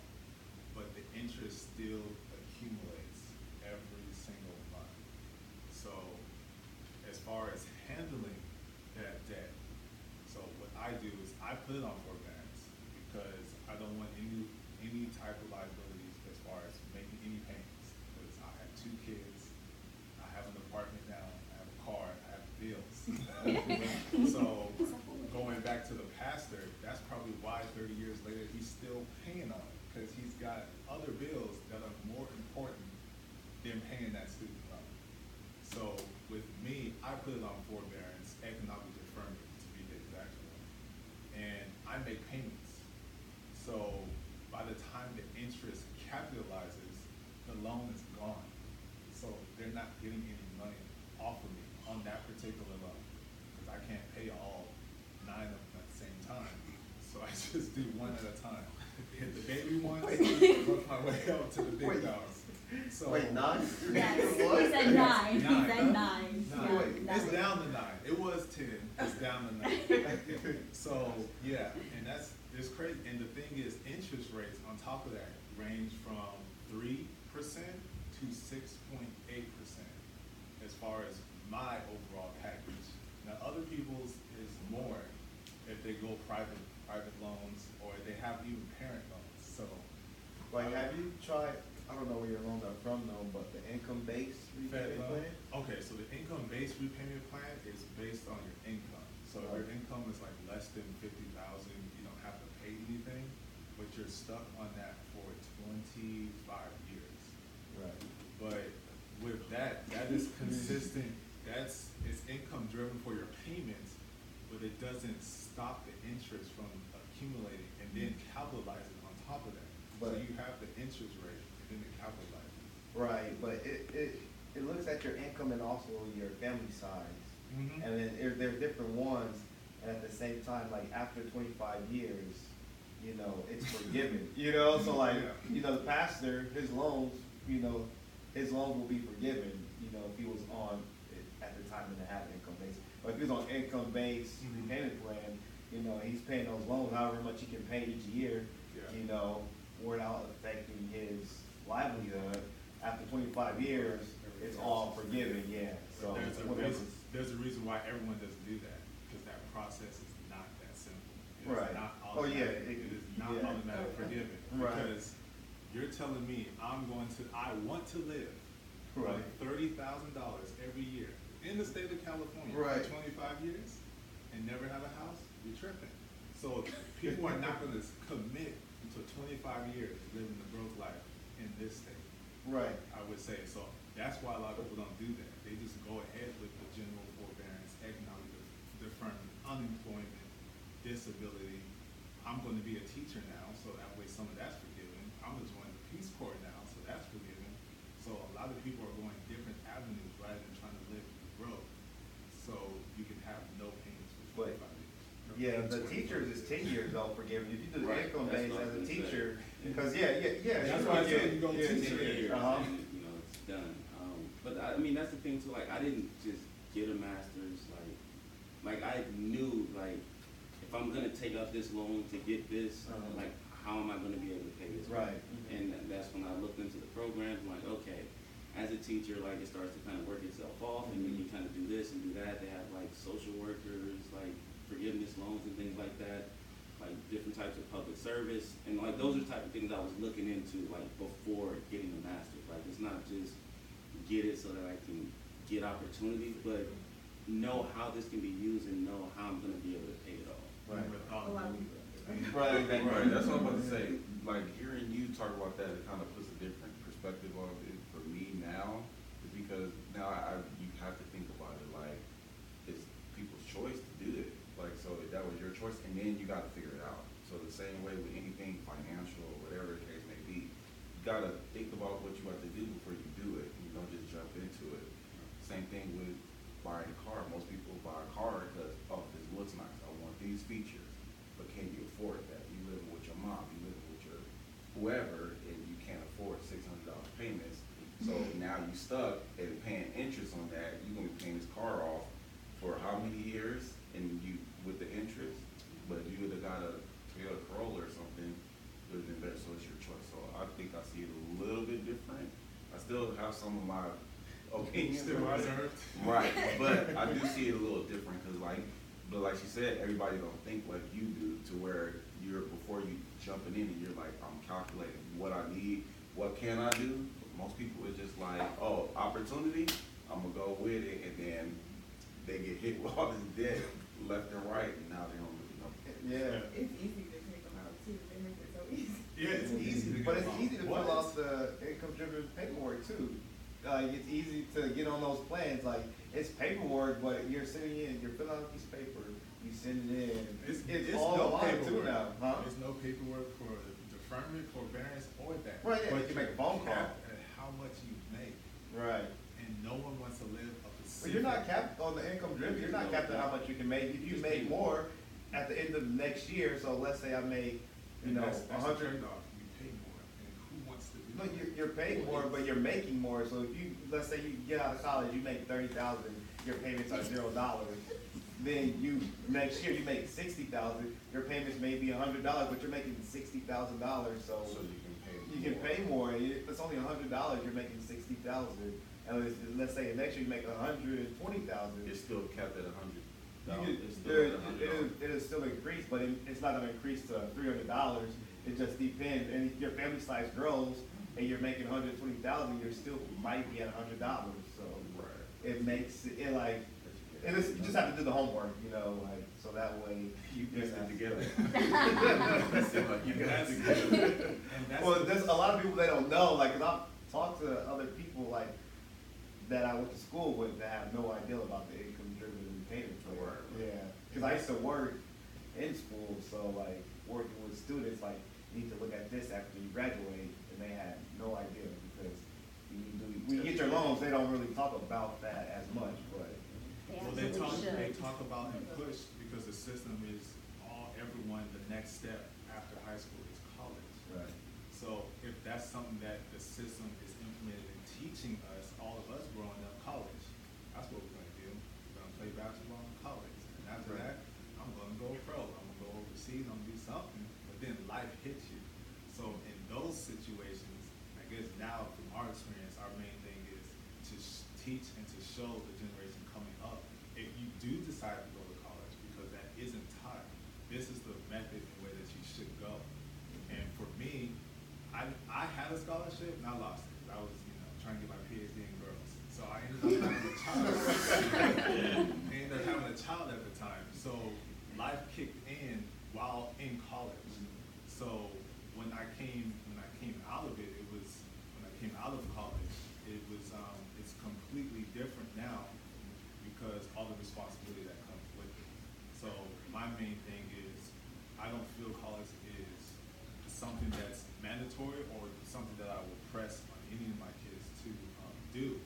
But the interest still accumulates every single month. So as far as handling that debt, so what I do I put it on forbearance because I don't want any, any type of liabilities as far as making any payments. Because I have two kids, I have an apartment now, I have a car, I have bills. So going back to the pastor, that's probably why thirty years later, he's still paying on it. Because he's got other bills that are more important than paying that student loan. So with me, I put it on forbearance, economic deferment to be the exact one. And I make payments. So by the time the interest capitalizes, the loan is gone. So they're not getting any money off of me on that particular loan. Because I can't pay all nine of them at the same time. So I just do one at a time. Hit the baby ones, work my way up to the big Wait. dogs. So Wait, nine? Yes, he said nine, he Nine, huh? said nine, Nine. yeah. It's nine. down to nine. It was ten. It's down to nine. So yeah, and that's it's crazy. And the thing is, interest rates on top of that range from three percent to six point eight percent as far as my overall package. Now, other people's is more if they go private private loans or they have even parent loans. So Like, have you tried, I don't know where your loans are from though, but the income-based repayment loan? plan? Okay, so the income-based repayment plan is based on your income. So if your income is like less than fifty thousand, you don't have to pay anything, but you're stuck on that for twenty-five years. Right. But with that, that is consistent, that's, it's income driven for your payments, but it doesn't stop the interest from accumulating and then capitalizing on top of that. So you have the interest rate and then the capitalizes. Right, but it, it, it looks at your income and also your family size. Mhm. And then there, there are different ones, and at the same time, like after twenty-five years, you know, it's forgiven, you know, so like, Yeah. you know, the pastor, his loans, you know, his loans will be forgiven, you know, if he was on, it at the time when they had But if he was on income based Mhm. repayment plan, you know, he's paying those loans, however much he can pay each year, Yeah. you know, without affecting his livelihood. After twenty-five years, it's all forgiven, yeah, so. There's a whatever. reason, there's a reason why everyone doesn't do that, because that process is not that simple. It is Right. not Oh, yeah, automatic- it- It is not yeah. automatic forgiving, Right. because you're telling me I'm going to, I want to live on Right. thirty thousand dollars every year in the state of California Right. for twenty-five years and never have a house, you're tripping. So people are not gonna commit until twenty-five years living the broke life in this state. Right. I would say, so that's why a lot of people don't do that. They just go ahead with the general forbearance, economic de- deferment, unemployment, disability. I'm gonna be a teacher now, so that way some of that's forgiven. I'm gonna join the Peace Corps now, so that's forgiven. So a lot of people are going different avenues rather than trying to live broke. So you can have no payments for But- twenty-five years. No Yeah, the teachers is ten years old forgiven. If you do the Right, income that's base what I as a was gonna teacher, because yeah, yeah, yeah. That's you why I would said get- you go yeah, teach ten it. years, Uh-huh. and, you know, it's done. Um, but I, I mean, that's the thing too, like, I didn't just get a master's, like, like, I knew, like, if I'm gonna take out this loan to get this, Uh-huh. like, how am I gonna be able to pay this? back? Right. And that's when I looked into the programs, I'm like, okay, as a teacher, like, it starts to kind of work itself off, and then you kind of do this and do that, they have, like, social workers, like, forgiveness loans and things like that, like, different types of public service, and like, those are the type of things I was looking into, like, before getting a master's, like, it's not just get it so that I can get opportunities, but know how this can be used and know how I'm gonna be able to pay it off. Right. With all A lot of the- people. Right. Right, that's what I'm about to say, like, hearing you talk about that, it kind of puts a different perspective on it for me now, is because now I, you have to think about it, like, it's people's choice to do it, like, so that was your choice, and then you gotta figure it out. So the same way with anything financial, or whatever the case may be, you gotta think about what you have to do before you do it, you don't just jump into it. Same thing with buying a car, most people buy a car because, oh, this looks nice, I want these features, but can you afford that? You living with your mom, you living with your whoever, and you can't afford six hundred dollar payments. So mm-hmm. now you stuck and paying interest on that, you gonna be paying this car off for how many years? And you, with the interest, but if you would've got a Toyota Corolla or something, it would've been better, so it's your choice. So I think I see it a little bit different. I still have some of my opinions Still about it. reserved. Right, but I do see it a little different, cause like, but like she said, everybody don't think like you do, to where you're, before you jumping in and you're like, I'm calculating what I need, what can I do? Most people is just like, oh, opportunity, I'm gonna go with it, and then they get hit with all this debt left and right, and now they don't really know. Yeah. It's easy to take them out too, they make it so easy. Yeah, it's easy to get But it's along. easy to What fill out the income driven paperwork too. Like, it's easy to get on those plans, like, it's paperwork, but you're sending in, you're filling out a piece of paper, you send it in. It's, It's all no online too paperwork. now, huh? There's no paperwork for deferment, forbearance, or that. Right, yeah, But you can make a phone call. At how much you make, Right. and no one wants to live up a But you're not capped on the income driven, you're not capped on how much you can make. If you make more at the end of next year, so let's say I make, you And know, that's, a that's hundred. trade-off, you pay more, and who wants to do No, that? you're, you're paying more, but you're making more, so if you, let's say you get out of college, you make thirty thousand, your payments are zero dollars. Then you, next year, you make sixty thousand, your payments may be a hundred dollars, but you're making sixty thousand dollars, so So you can pay. you can pay more, if it's only a hundred dollars, you're making sixty thousand. And let's, let's say next year you make a hundred and twenty thousand. It's still capped at a hundred You dollars. could- It's still there- at a hundred It'll, dollars. it'll still increase, but it, it's not gonna increase to three hundred dollars, it just depends, and if your family size grows, and you're making hundred twenty thousand, you're still might be at hundred dollars, so. Right. It makes, it like, and it's, you just have to do the homework, you know, like, so that way. You pieced it together. And Seemed like you got that's- it together. And that's. Well, there's a lot of people they don't know, like, 'cause I've talked to other people, like, that I went to school with that have no idea about the income driven payment plan. Right, right. Yeah, cause I used to work in school, so like, working with students, like, you need to look at this after you graduate, and they had no idea, because you need to, when you get your loans, they don't really talk about that as much, but. They Well, they talk, absolutely they talk about and push, because the system is all, everyone, the next step after high school is college. Right. So if that's something that the system is implemented and teaching us, all of us growing up, college, that's what we're gonna do. We're gonna play basketball in college, and after Right. that, I'm gonna go pro, I'm gonna go overseas, I'm gonna do something, but then life hits you. So in those situations, I guess now from our experience, our main thing is to sh- teach and to show the generation coming up, if you do decide to go to college, because that isn't taught, this is the method and way that you should go. And for me, I, I had a scholarship and I lost it. I was, you know, trying to get my PhD in girls. So I ended up having a child. I ended up having a child at the time. So life kicked in while in college. So when I came, when I came out of it, it was, when I came out of college, it was, um, it's completely different now because all the responsibility that comes with it. So my main thing is, I don't feel college is something that's mandatory or something that I will press on any of my kids to um, do.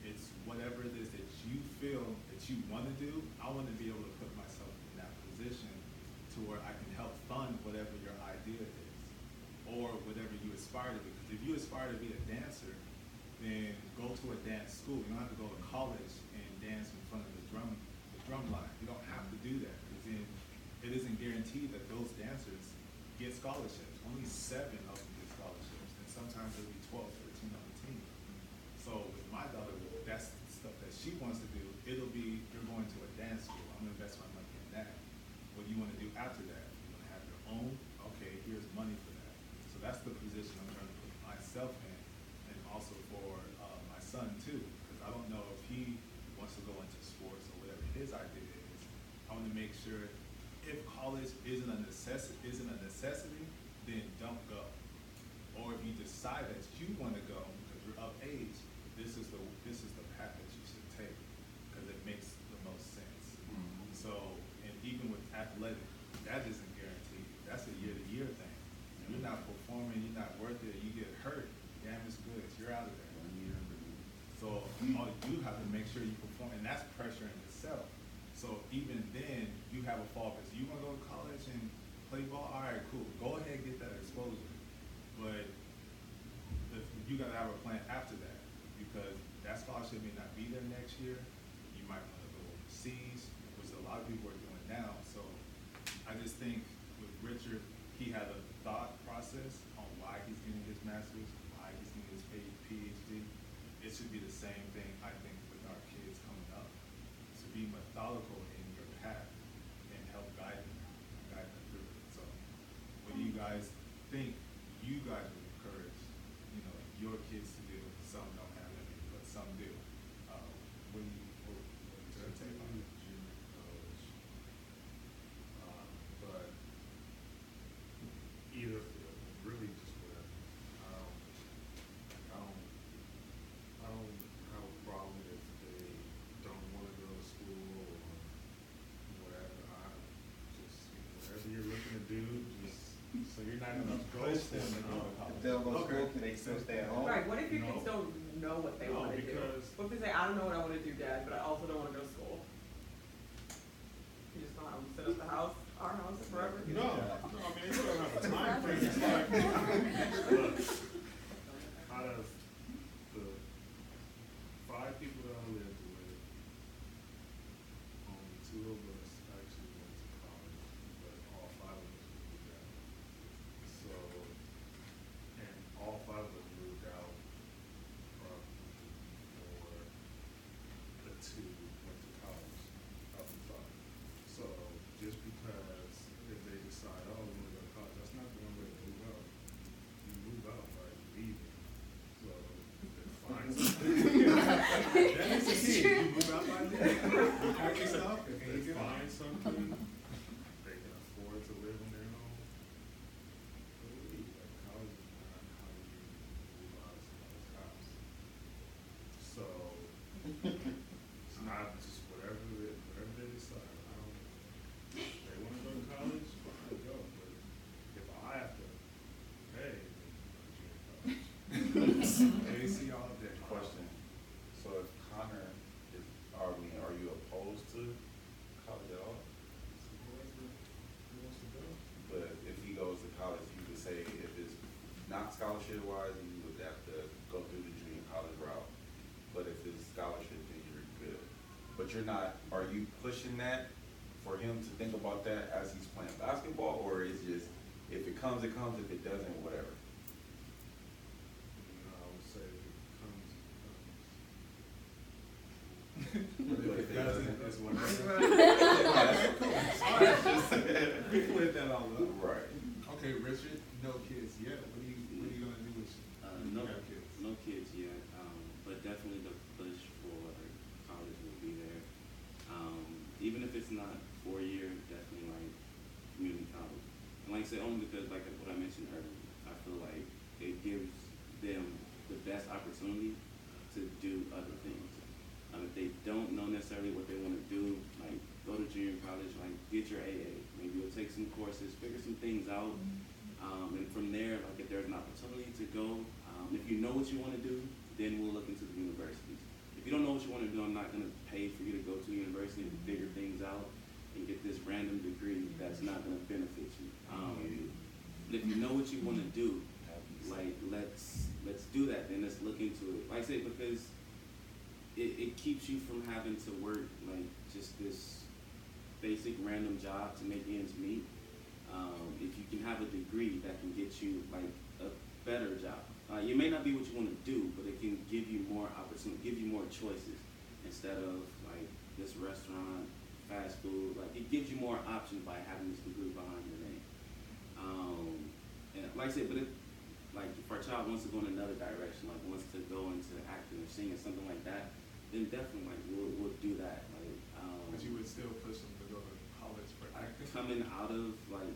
It's whatever it is that you feel that you want to do. I want to be able to put myself in that position to where I can help fund whatever your idea is or whatever you aspire to be. Because if you aspire to be a dancer, then go to a dance school. You don't have to go to college and dance in front of the drum, the drum line. You don't have to do that because then it isn't that those dancers get scholarships. Only seven of them get scholarships, and sometimes there'll be 12, 13 on the team. So with my daughter, that's stuff that she wants to do. It'll be you're going to a dance school. I'm gonna invest my money in that. What do you want to do after that? You want to have your own? Okay, here's money for that. So that's the position I'm trying to put myself in, and also for uh, my son too, because I don't know if he wants to go into sports or whatever his idea is. I want to make sure if college isn't a necessity, isn't a necessity, then don't go. Or if you decide that you want to go because you're of age, this is the this is the path that you should take because it makes the most sense. So, and even with athletic, that isn't guaranteed. That's a year to year thing. If you're not performing, you're not worth it, you get hurt, damn it's good, you're out of there. So all you have to make sure you perform, and that's pressure in itself. So even then, you have a fall because you want to go to college and play ball. All right, cool. Go ahead, get that exposure. But the, you got to have a plan after that because that scholarship may not be there next year. You might want to go overseas, which a lot of people are doing now. So I just think with Richard, he had a thought process on why he's getting his master's, why he's getting his PhD. It should be the same thing, I think, with our kids coming up. To be methodical in your path and help guide them, guide them through it. So, what do you guys think you guys would encourage, you know, your kids to do? Some don't have any, but some do. Uh, what do you, what, what's your take on it? Junior college. Uh, but either field, really just whatever. I don't, I don't, I don't have a problem if they don't wanna go to school or whatever. I just, whatever you're looking to do, just, So you're not gonna Go push for them it. to go to If they don't go to school, can they still stay at home? Right, what if your kids No. don't know what they No, wanna do? because- What if they say, I don't know what I wanna do, dad, but I also don't wanna go to school? You just gonna have them sit at the house, our house forever? No, no, I mean, you don't have a time frame, it's like, look, out of the five people that I lived with, only two of us actually went to college, but all five of us moved out. So, and all five of us moved out probably for the two went to college, of the five. So, just because if they decide, oh, we wanna go to college, that's not the one way to move out. You move out by leaving, so then find something. That is the key. You move out by then, you They find out. something, they can afford to live on their somebody's house. So, it's not just whatever, they- whatever they decide, I don't, if they wanna go to college, fine, go, but if I have to pay, then I'm going to college. AC all day. Question, so if Connor is, are we, are you opposed to college at all? So whoever who wants to go. But if he goes to college, you would say if it's not scholarship wise, you would have to go through the junior college route. But if it's scholarship, then you're good. But you're not, are you pushing that for him to think about that as he's playing basketball? Or is just, if it comes, it comes, if it doesn't, whatever? No, I would say if it comes, it But if it doesn't, it's whatever. Right. We cleared that all up. Right. Okay, Richard, no kids yet. What are you, what are you like I said, only because like what I mentioned earlier, I feel like it gives them the best opportunity to do other things. Um, if they don't know necessarily what they want to do, like go to junior college, like get your AA. Maybe you'll take some courses, figure some things out, um, and from there, like if there's an opportunity to go, um, if you know what you want to do, then we'll look into the universities. If you don't know what you want to do, I'm not going to pay for you to go to a university and figure things out and get this random degree that's not going to benefit if you know what you want to do, like let's let's do that. Then let's look into it. Like I say, because it, it keeps you from having to work like just this basic random job to make ends meet. Um, if you can have a degree that can get you like a better job, uh, it may not be what you want to do, but it can give you more opportunity, give you more choices instead of like this restaurant, fast food. Like it gives you more options by having this degree behind your name. Um, and like I said, but if like if our child wants to go in another direction, like wants to go into acting or singing, or something like that, then definitely like we'll, we'll do that. Like um, But you would still push them to go to college for acting? coming out of like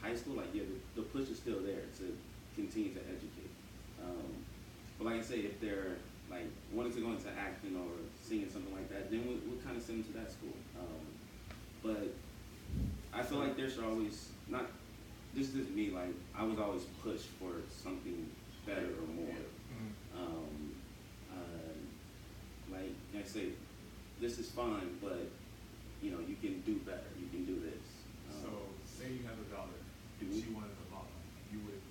high school, like yeah, the, the push is still there to continue to educate. Um, but like I say, if they're like wanting to go into acting or singing something like that, then we'll, we'll kind of send them to that school. Um, but I feel like there should always not. This is me. Like I was always pushed for something better or more. Mm. Um, uh, like I say, this is fine, but you know you can do better. You can do this. Um, So, say you have a daughter, and she wanted to model, you would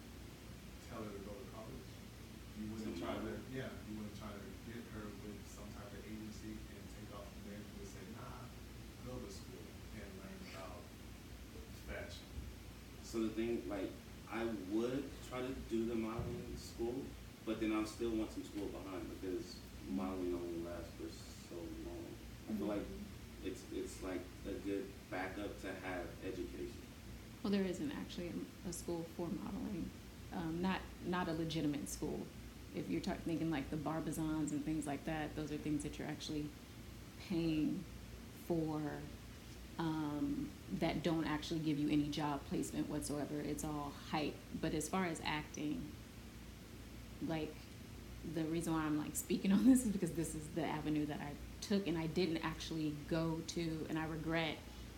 tell her to go to college? You wouldn't try to, model? yeah, you wouldn't try to get her with some type of agency and take off from there, you would say, nah, go to school and learn about fashion. So the thing, like, I would try to do the modeling in school, but then I'll still want some school behind because modeling only lasts for so long. I feel like it's it's like a good backup to have education. Well, there isn't actually a, a school for modeling, um, not not a legitimate school. If you're talking thinking like the Barbizons and things like that, those are things that you're actually paying for um, that don't actually give you any job placement whatsoever. It's all hype. But as far as acting, like the reason why I'm like speaking on this is because this is the avenue that I took and I didn't actually go to and I regret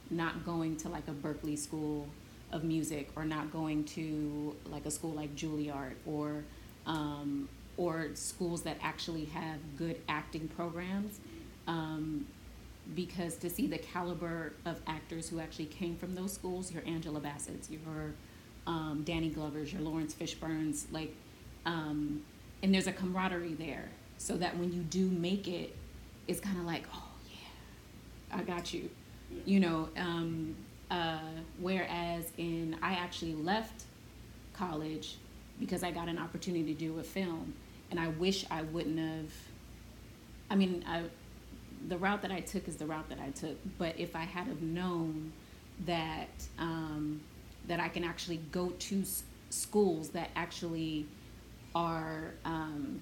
not going to like a Berklee school of music or not going to like a school like Juilliard or um, or schools that actually have good acting programs um, because to see the caliber of actors who actually came from those schools your Angela Bassett's your um, Danny Glover's your Laurence Fishburne's like um, and there's a camaraderie there so that when you do make it it's kind of like oh yeah i got you you know um, uh, whereas in i actually left college because i got an opportunity to do a film and i wish i wouldn't have i mean I, the route that i took is the route that i took. But if i had have known that um, that i can actually go to s- schools that actually are um,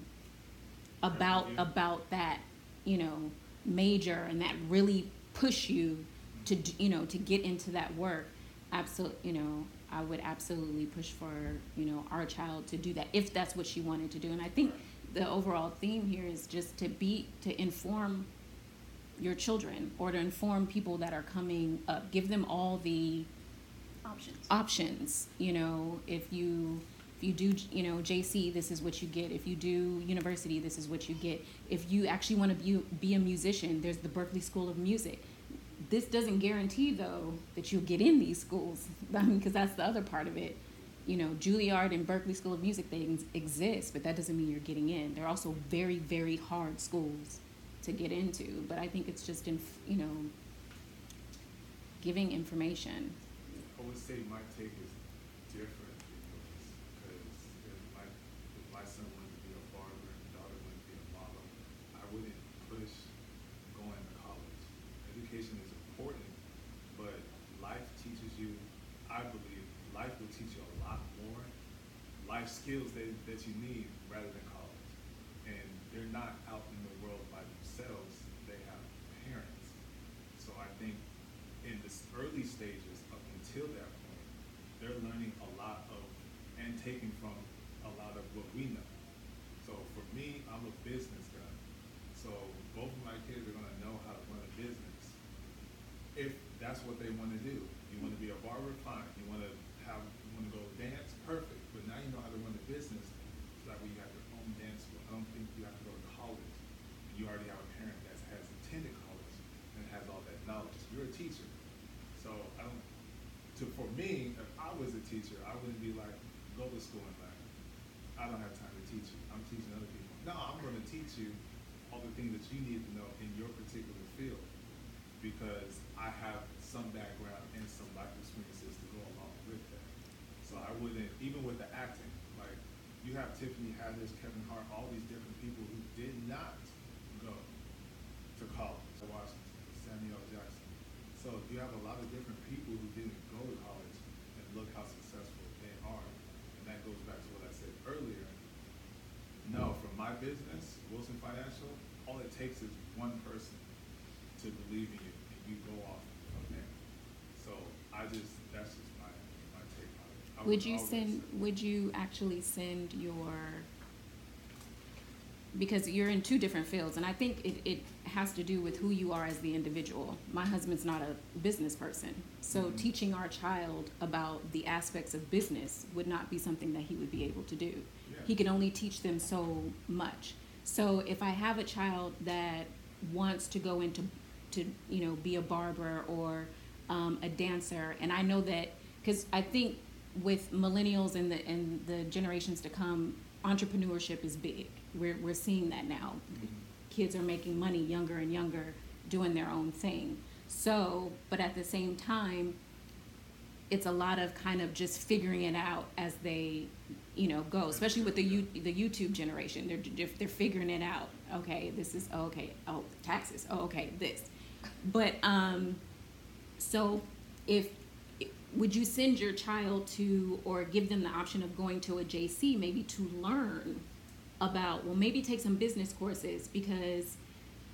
about about that you know major and that really push you to you know to get into that work absolutely you know i would absolutely push for you know our child to do that if that's what she wanted to do. And i think the overall theme here is just to be to inform your children or to inform people that are coming up. Give them all the Options. options you know if you if you do you know jc this is what you get. If you do university this is what you get. If you actually want to be, be a musician there's the Berklee school of music. This doesn't guarantee though that you'll get in these schools because that's the other part of it. You know juilliard and Berklee school of music they ex- exist but that doesn't mean you're getting in. They're also very very hard schools to get into but i think it's just in you know giving information I would say my take is different because if my, son be a barber and daughter be a model, I wouldn't push going to college. Education is important, but life teaches you, I believe, life will teach you a lot more life skills that, that you need rather than college. And they're not out in the world by themselves, they have parents. So I think in the s- early stages up until that point, they're they're learning a lot of, and taking from a lot of what we know. So for me, I'm a business guy. So both of my kids are gonna know how to run a business. If that's what they wanna do. You wanna be a barber, fine. You wanna have, you wanna go dance, perfect. But now you know how to run a business, so that way you have your own dance school. I don't think you have to go to college. And you already have a parent that has attended college and has all that knowledge. You're a teacher. So I don't, to, for me, if I was a teacher, I wouldn't be like, go to school and like, I don't have time to teach you. I'm teaching other people. No, I'm gonna teach you all the things that you need to know in your particular field. Because I have some background and some life experiences to go along with that. So I wouldn't, even with the acting, like, you have Tiffany Haddish, Kevin Hart, all these different people who did not go to college, to Washington, Samuel Jackson. So you have a lot of different people who didn't go to college and look how successful they are. And that goes back to what I said earlier. No, for my business, Wilson Financial, all it takes is one person to believe in you and you go off from there. So I just, that's just my, my take on it. I Would you send, say- would you actually send your, because you're in two different fields, and I think it, it has to do with who you are as the individual. My husband's not a business person, so Mhm. teaching our child about the aspects of business would not be something that he would be able to do. Yeah. He can only teach them so much. So if I have a child that wants to go into, to, you know, be a barber or um, a dancer, and I know that, because I think with millennials and the, and the generations to come, entrepreneurship is big. We're, we're seeing that now. Mhm. Kids are making money younger and younger, doing their own thing. So, but at the same time, it's a lot of kind of just figuring it out as they, you know, go. Especially with the you, the YouTube generation, they're they're, they're figuring it out. Okay, this is oh, okay. Oh, taxes. Oh, okay, this. But um, so if would you send your child to or give them the option of going to a JC maybe to learn about well maybe take some business courses because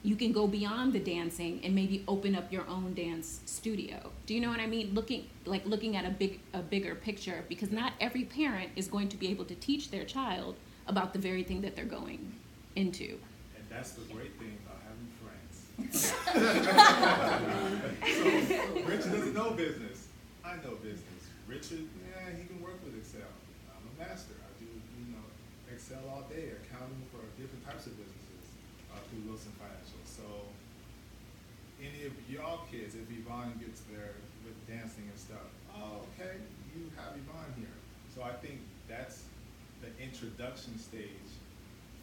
you can go beyond the dancing and maybe open up your own dance studio. Do you know what I mean? Looking like looking at a big a bigger picture because not every parent is going to be able to teach their child about the very thing that they're going into. And that's the great thing about having friends. so Richard doesn't know business. I know business. Richard, yeah, he can work with Excel. I'm a master. I do, you know, All day, accounting for different types of businesses uh, through Wilson Financial. So any of y'all kids, if Yvonne gets there with dancing and stuff, oh, okay, you have Yvonne here. So I think that's the introduction stage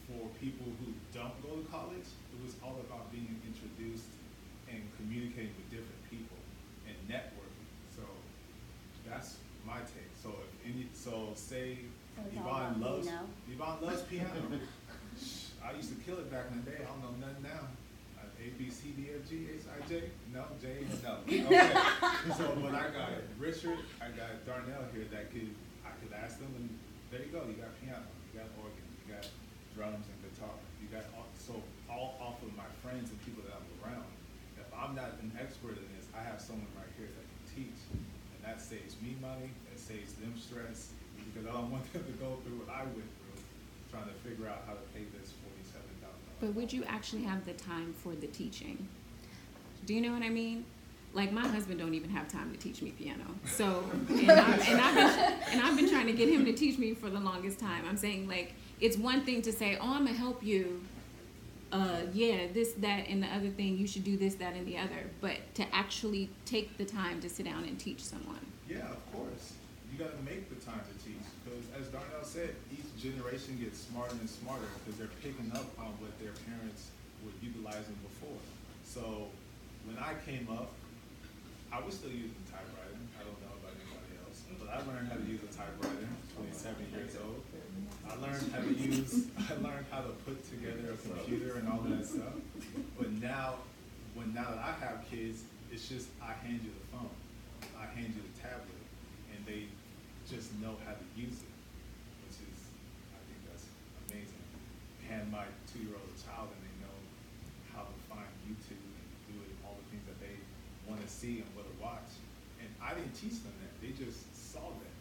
for people who don't go to college. It was all about being introduced and communicating with different people and networking. So that's my take. So if any, so say All Yvonne loves, know? Yvonne loves piano. I used to kill it back in the day. I don't know nothing now. Uh, A, B, C, D, F, G, H, I, J? No, J, no. Okay. So, but I got Richard, I got Darnell here that could, I could ask them and there you go. You got piano, you got organ, you got drums and guitar. You got, all so all off of my friends and people that I'm around. If I'm not an expert in this, I have someone right here that can teach. And that saves me money, it saves them stress, because I don't want them to go through what I went through, trying to figure out how to pay this forty-seven thousand dollars. But would you actually have the time for the teaching? Do you know what I mean? Like my husband don't even have time to teach me piano. So and, I'm, and I've been and I've been trying to get him to teach me for the longest time. I'm saying like it's one thing to say, oh, I'm gonna help you. Uh, yeah, this, that, and the other thing. You should do this, that, and the other. But to actually take the time to sit down and teach someone. Yeah, of course. You gotta make the time to as Darnell said, each generation gets smarter and smarter, because they're picking up on what their parents were utilizing before. So, when I came up, I was still using typewriter, I don't know about anybody else, but I learned how to use a typewriter, twenty-seven years old. I learned how to use, I learned how to put together a computer and all that stuff. But now, when now that I have kids, it's just I hand you the phone, I hand you the tablet, and they just know how to use it, which is, I think that's amazing. Hand my two-year-old a child and they know how to find YouTube and do it, all the things that they want to see and what to watch. And I didn't teach them that; they just saw that.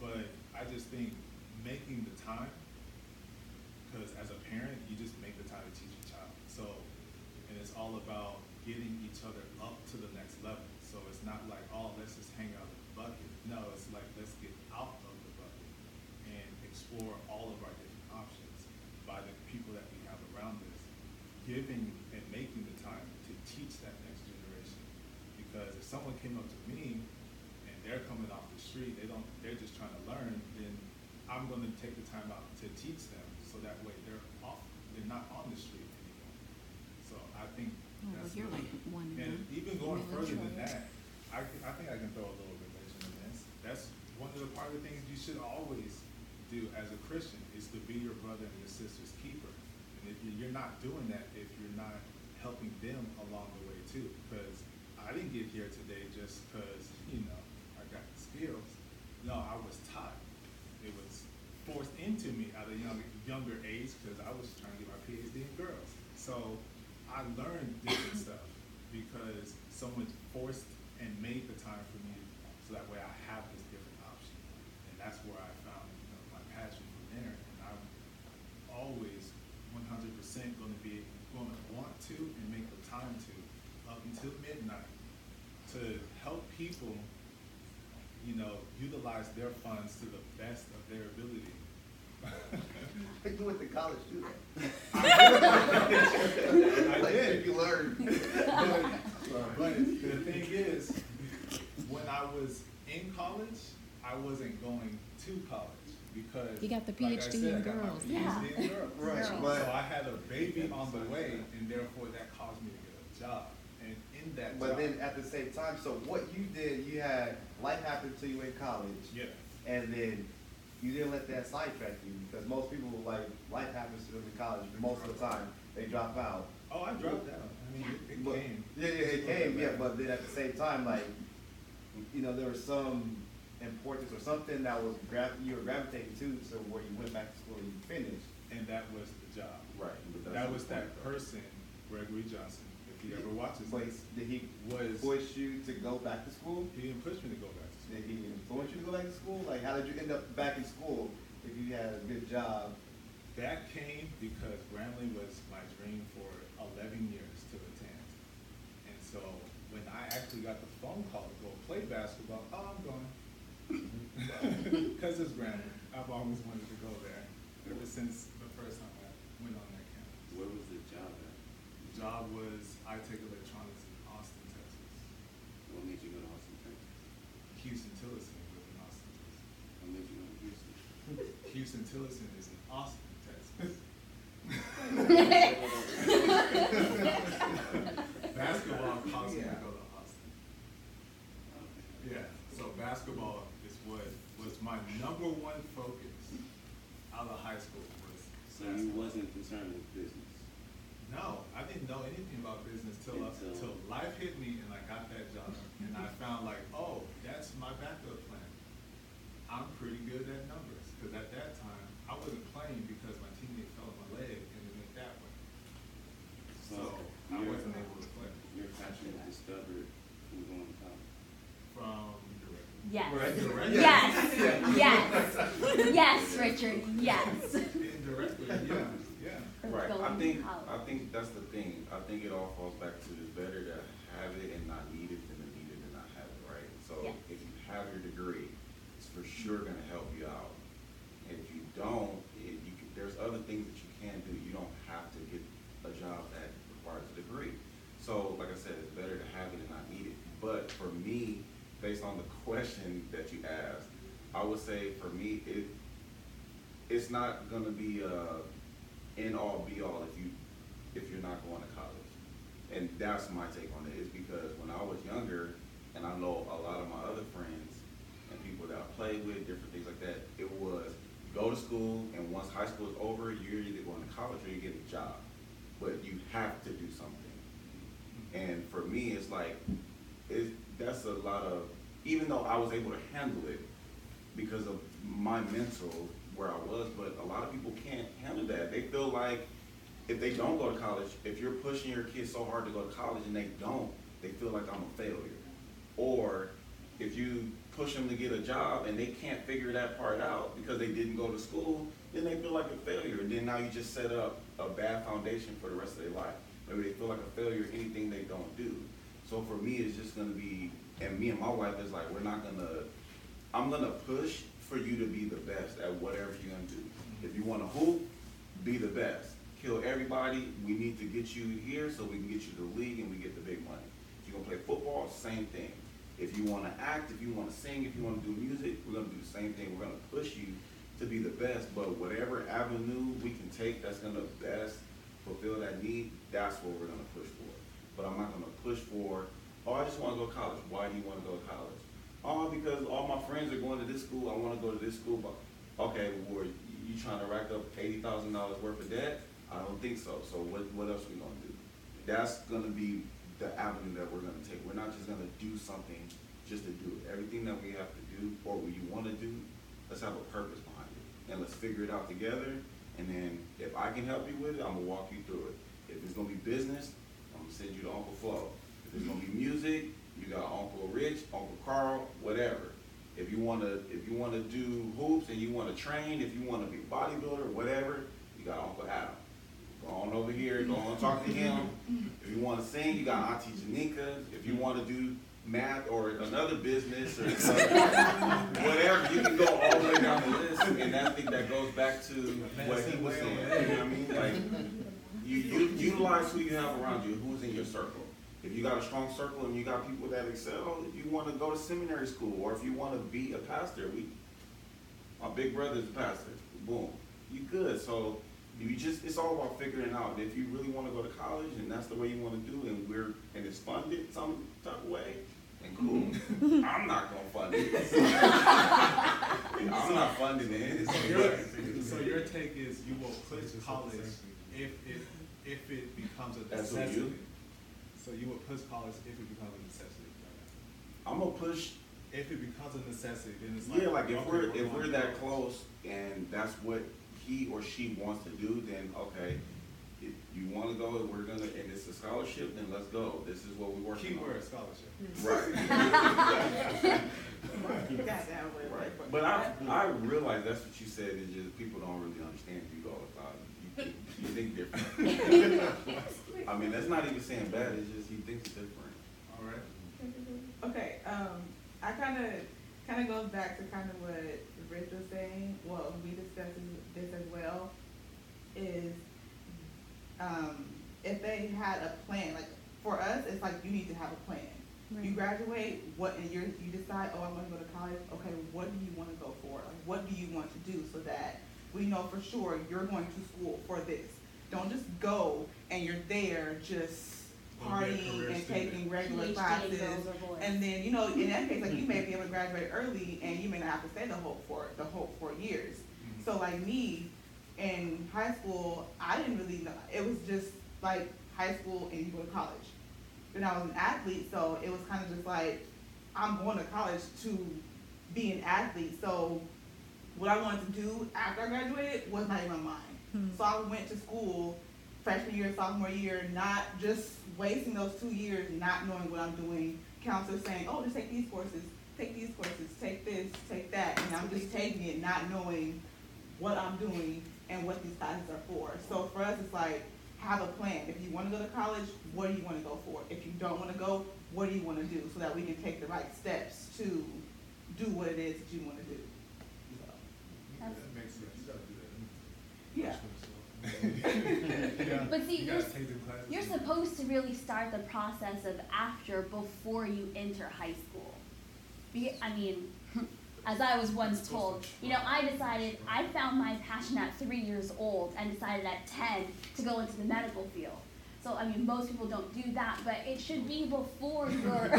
But I just think making the time, because as a parent, you just make the time to teach your child. So, and it's all about getting each other up to the next level. So it's not like, oh, let's just hang out in the bucket. No, it's like, let's get out of the bucket and explore all of our different options by the people that we have around us, giving and making the time to teach that next generation. Because if someone came up to me and they're coming off the street, they don't, they're just trying to learn, then I'm gonna take the time out to teach them, so that way they're off, they're not on the street anymore. So I think Well, that's. you're really- like one And now. even going further than that, I, I think I can throw a little religion in this. That's one of the part of the things you should always do as a Christian, is to be your brother and your sister's keeper. And if you- you're not doing that, if you're not helping them along the way too, because I didn't get here today just because, you know, I got the skills. No, I was taught. It was forced into me at a young, younger age, because I was trying to get my PhD in girls. So I learned different stuff because someone forced and made the time for me, so that way I have this different option. And that's where I found, you know, my passion from there. And I'm always percent gonna be, gonna want to and make the time to, up until midnight, to help people, you know, utilize their funds to the best of their ability. You went to college, do that. I Like, did. You learned. But, but the thing is, when I was in college, I wasn't going to college because. You got the like I PhD said, in I got my girls. PhD in girls. Right, So but- I had a baby on the way and therefore that caused me to get a job. And in that job. But then at the same time, so what you did, you had, life happen to you in college. Yeah. And then you didn't let that sidetrack you, because most people, like, life happens to them in college, most of the time, they drop out. Oh, I dropped out. I mean, it, it But- came. Yeah, yeah, it came, yeah, but then at the same time, like, you know, there were some importance or something that was gra- you were gravitating to, so where you went back to school and you finished. And that was the job. Right. but that's That the was that point, though. person, Gregory Johnson, if he ever watches But this, did he was, push you to go back to school? he didn't push me to go back to school. Did he influence you to go back to school? Like, how did you end up back in school if you had a good job? That came because Grambling was my dream for eleven years to attend. And so when I actually got the phone call to go play basketball, oh, I'm going. Cause it's Grambling. I've always wanted to go there, ever since the first time I went on that campus. Where was the job at? The job was I Take Electronics in Austin, Texas. What made you go to Austin, Texas? Huston Tillotson was in Austin, Texas. What made you go to Houston? Huston Tillotson is in Austin, Texas. Basketball caused me to go to Austin. Yeah, so basketball is what was my number one focus out of high school was So you wasn't concerned with business? No, I didn't know anything about business till, I- Until- till life hit me and I got that job. And I found like, oh, that's my backup plan. I'm pretty good at numbers, cause at that time, I wasn't playing because my teammate fell on my leg and it went that way. So I wasn't able to play Your passion was discovered from going to college? from Yes. Right. Yes. Yes. Yes, yes, Richard. Yes. indirectly, yeah, yeah. Right, I going think, college. I think that's the thing, I think it all falls back to it's better to have it and not need it than to need it and not have it, right? So Yes. if you have your degree, it's for sure gonna help you out. If you don't, it, you can, there's other things that you can do, you don't have to get a job that requires a degree. So, like I said, it's better to have it and not need it, but for me, based on the question that you asked, I would say for me, it, it's not gonna be uh end all be all if you if you're not going to college. And that's my take on it, is because when I was younger, and I know a lot of my other friends and people that I played with, different things like that, it was go to school and once high school is over, you're either going to college or you get a job. But you have to do something. And for me, it's like, it, that's a lot of, even though I was able to handle it because of my mental where I was, but a lot of people can't handle that. They feel like if they don't go to college, if you're pushing your kids so hard to go to college and they don't, they feel like I'm a failure. Or if you push them to get a job and they can't figure that part out because they didn't go to school, then they feel like a failure. And then now you just set up a bad foundation for the rest of their life. Maybe they feel like a failure anything they don't do. So for me, it's just gonna be, and me and my wife is like, we're not gonna, I'm gonna push for you to be the best at whatever you're gonna do. If you wanna hoop, be the best. Kill everybody, we need to get you here so we can get you to the league and we get the big money. If you're gonna play football, same thing. If you wanna act, if you wanna sing, if you wanna do music, we're gonna do the same thing. We're gonna push you to be the best, but whatever avenue we can take that's gonna best fulfill that need, that's what we're gonna push for. But I'm not gonna push for, oh, I just wanna go to college. Why do you wanna go to college? Oh, because all my friends are going to this school, I wanna go to this school, but, okay, well, you trying to rack up eighty thousand dollars worth of debt? I don't think so, so what, what else we gonna do? That's gonna be the avenue that we're gonna take, we're not just gonna do something just to do it. Everything that we have to do, or what you wanna do, let's have a purpose behind it, and let's figure it out together, and then if I can help you with it, I'm gonna walk you through it. If it's gonna be business, I'm gonna send you to Uncle Flo. If it's gonna be music, you got Uncle Rich, Uncle Carl, whatever. If you wanna, if you wanna do hoops and you wanna train, if you wanna be a bodybuilder, whatever, you got Uncle Adam. Go on over here, go on talk to him. If you wanna sing, you got Auntie Janika. If you wanna do math or another business or whatever, you can go all the way down the list. And I think that goes back to what he was saying, you know what I mean? Like, you, you utilize who you have around you, who's in your circle. If you got a strong circle and you got people that excel, if you wanna go to seminary school, or if you wanna be a pastor, we, my big brother's a pastor, boom, you good, so you just, it's all about figuring out, if you really wanna go to college and that's the way you wanna do, and we're, and it's funded some type of way, and cool, mm-hmm. I'm not gonna fund it. I'm not funding it, So It's- your, so your take is you will quit college if it, if it becomes a That's you- necessity? So you would push college if it becomes a necessity? I'm gonna push If it becomes a necessity, then it's like. Yeah, like if okay, we're, if we're to that college. close and that's what he or she wants to do, then okay. If you wanna go, and we're gonna, and it's a scholarship, then let's go. This is what we're working on. Keyword scholarship. Right. Goddamn, wait, Right, but I, I realize that's what you said, is just people don't really understand you all the time. You you think different. I mean, that's not even saying bad, it's just he thinks different. All right. Okay, um, I kinda, kinda goes back to kinda what Rich was saying, well, we discussed this as well, is, um, if they had a plan, like, for us, it's like you need to have a plan. You graduate, what, and you're, you decide, oh, I wanna go to college, okay, what do you wanna go for? Like, what do you want to do so that we know for sure you're going to school for this? Don't just go and you're there just Gonna be a career partying and student. taking regular PhD classes. and are boys. And then, you know, in that case, like you may be able to graduate early and you may not have to stay the whole four, the whole four years. Mhm. So like me, in high school, I didn't really know, it was just like high school and you go to college. Then I was an athlete, so it was kind of just like, I'm going to college to be an athlete, so what I wanted to do after I graduated was not even on mine. So I went to school freshman year, sophomore year, not just wasting those two years, not knowing what I'm doing. Counselors saying, oh, just take these courses, take these courses, take this, take that, and I'm just taking it, not knowing what I'm doing and what these classes are for. So for us, it's like, have a plan. If you wanna go to college, what do you wanna go for? If you don't wanna go, what do you wanna do? So that we can take the right steps to do what it is that you wanna do. So, That makes sense. You gotta do Yeah. That. But see, You you're, gotta s- take them classes. you're supposed to really start the process of after, before you enter high school. Be, I mean, as I was once told, you know, I decided, I found my passion at three years old and decided at ten to go into the medical field. So, I mean, most people don't do that, but it should be before your.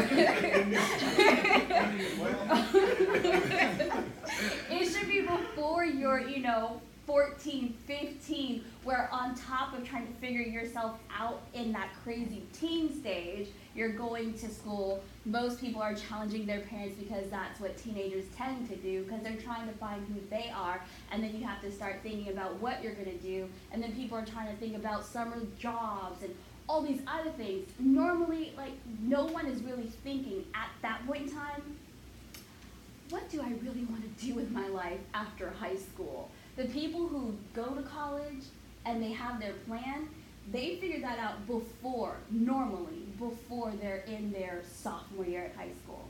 it should be before you're, you know, 14, 15, where on top of trying to figure yourself out in that crazy teen stage, you're going to school. Most people are challenging their parents because that's what teenagers tend to do because they're trying to find who they are. And then you have to start thinking about what you're going to do. And then people are trying to think about summer jobs and all these other things. Normally, like, no one is really thinking at that point in time what do I really want to do with my life after high school? The people who go to college and they have their plan, they figure that out before, normally, before they're in their sophomore year at high school.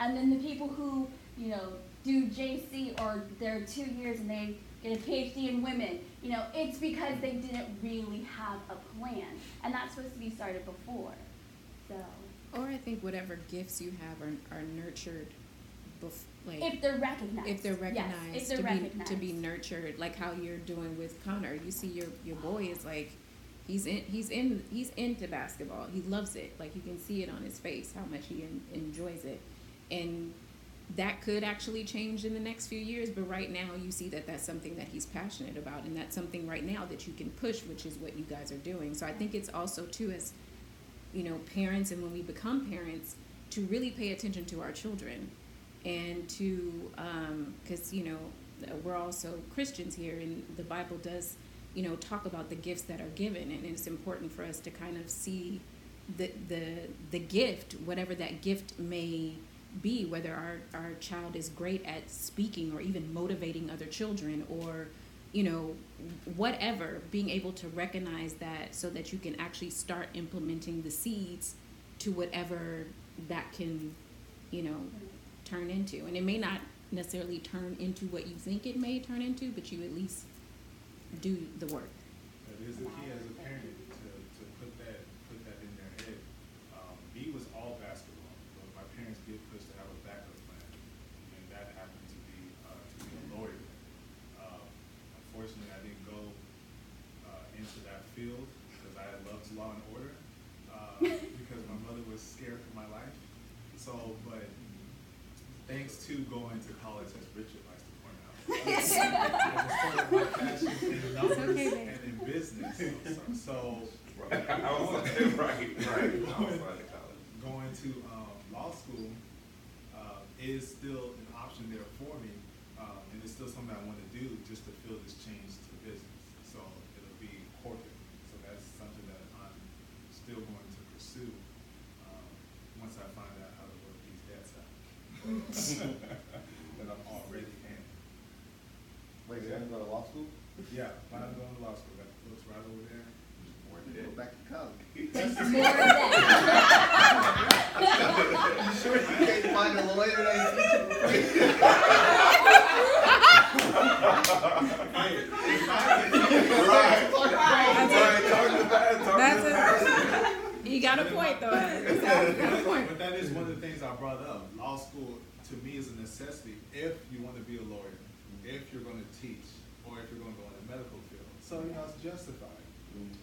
And then the people who, you know, do JC or their two years and they get a PhD in women, you know, it's because they didn't really have a plan. And that's supposed to be started before. So, Or I think whatever gifts you have are, are nurtured like. if they're recognized. if they're Yes, recognized if they're to recognized. be to be nurtured like how you're doing with Connor you see your your boy is like he's in he's in he's into basketball he loves it like you can see it on his face how much he en- enjoys it and that could actually change in the next few years but right now you see that that's something that he's passionate about and that's something right now that you can push which is what you guys are doing so i think it's also too as you know, parents and when we become parents, to really pay attention to our children and to, um, because, you know, we're also Christians here and the Bible does, you know, talk about the gifts that are given and it's important for us to kind of see the, the, the gift, whatever that gift may be, whether our, our child is great at speaking or even motivating other children or, you know, whatever, being able to recognize that so that you can actually start implementing the seeds to whatever that can, you know, turn into. And it may not necessarily turn into what you think it may turn into, but you at least do the work. It is a key as a parent to, to put that, put that in their head. Um, B was all basketball, but my parents did push to have a backup plan, and that happened to be, uh, to be a lawyer. Um, Unfortunately, I didn't go, uh, into that field because I loved law and order, uh, because my mother was scared for my life. So, but thanks to going to college, as Richard likes to point out, I discovered my passion in numbers okay, and in business. So, so Right, I was like, right, right, outside of college. going to um, law school uh, is still an option there for me, um, and it's still something I want to do just to feel this change to business. So it'll be corporate. So that's something that I'm still going to pursue um, once I find out how to work these debts out that I'm already in. Wait, you're gonna go to law school? Yeah, plan on going to law school. Got the books right over there. More Go back to college. More of that. You sure you can't find a lawyer that teach you for free? Right, right, talk to that, talk That's to it. that. You got a point though. You got a point. But that is one of the things I brought up. Law school, to me, is a necessity if you want to be a lawyer, if you're going to teach, or if you're going to go in the medical field. So, you know, it's justified.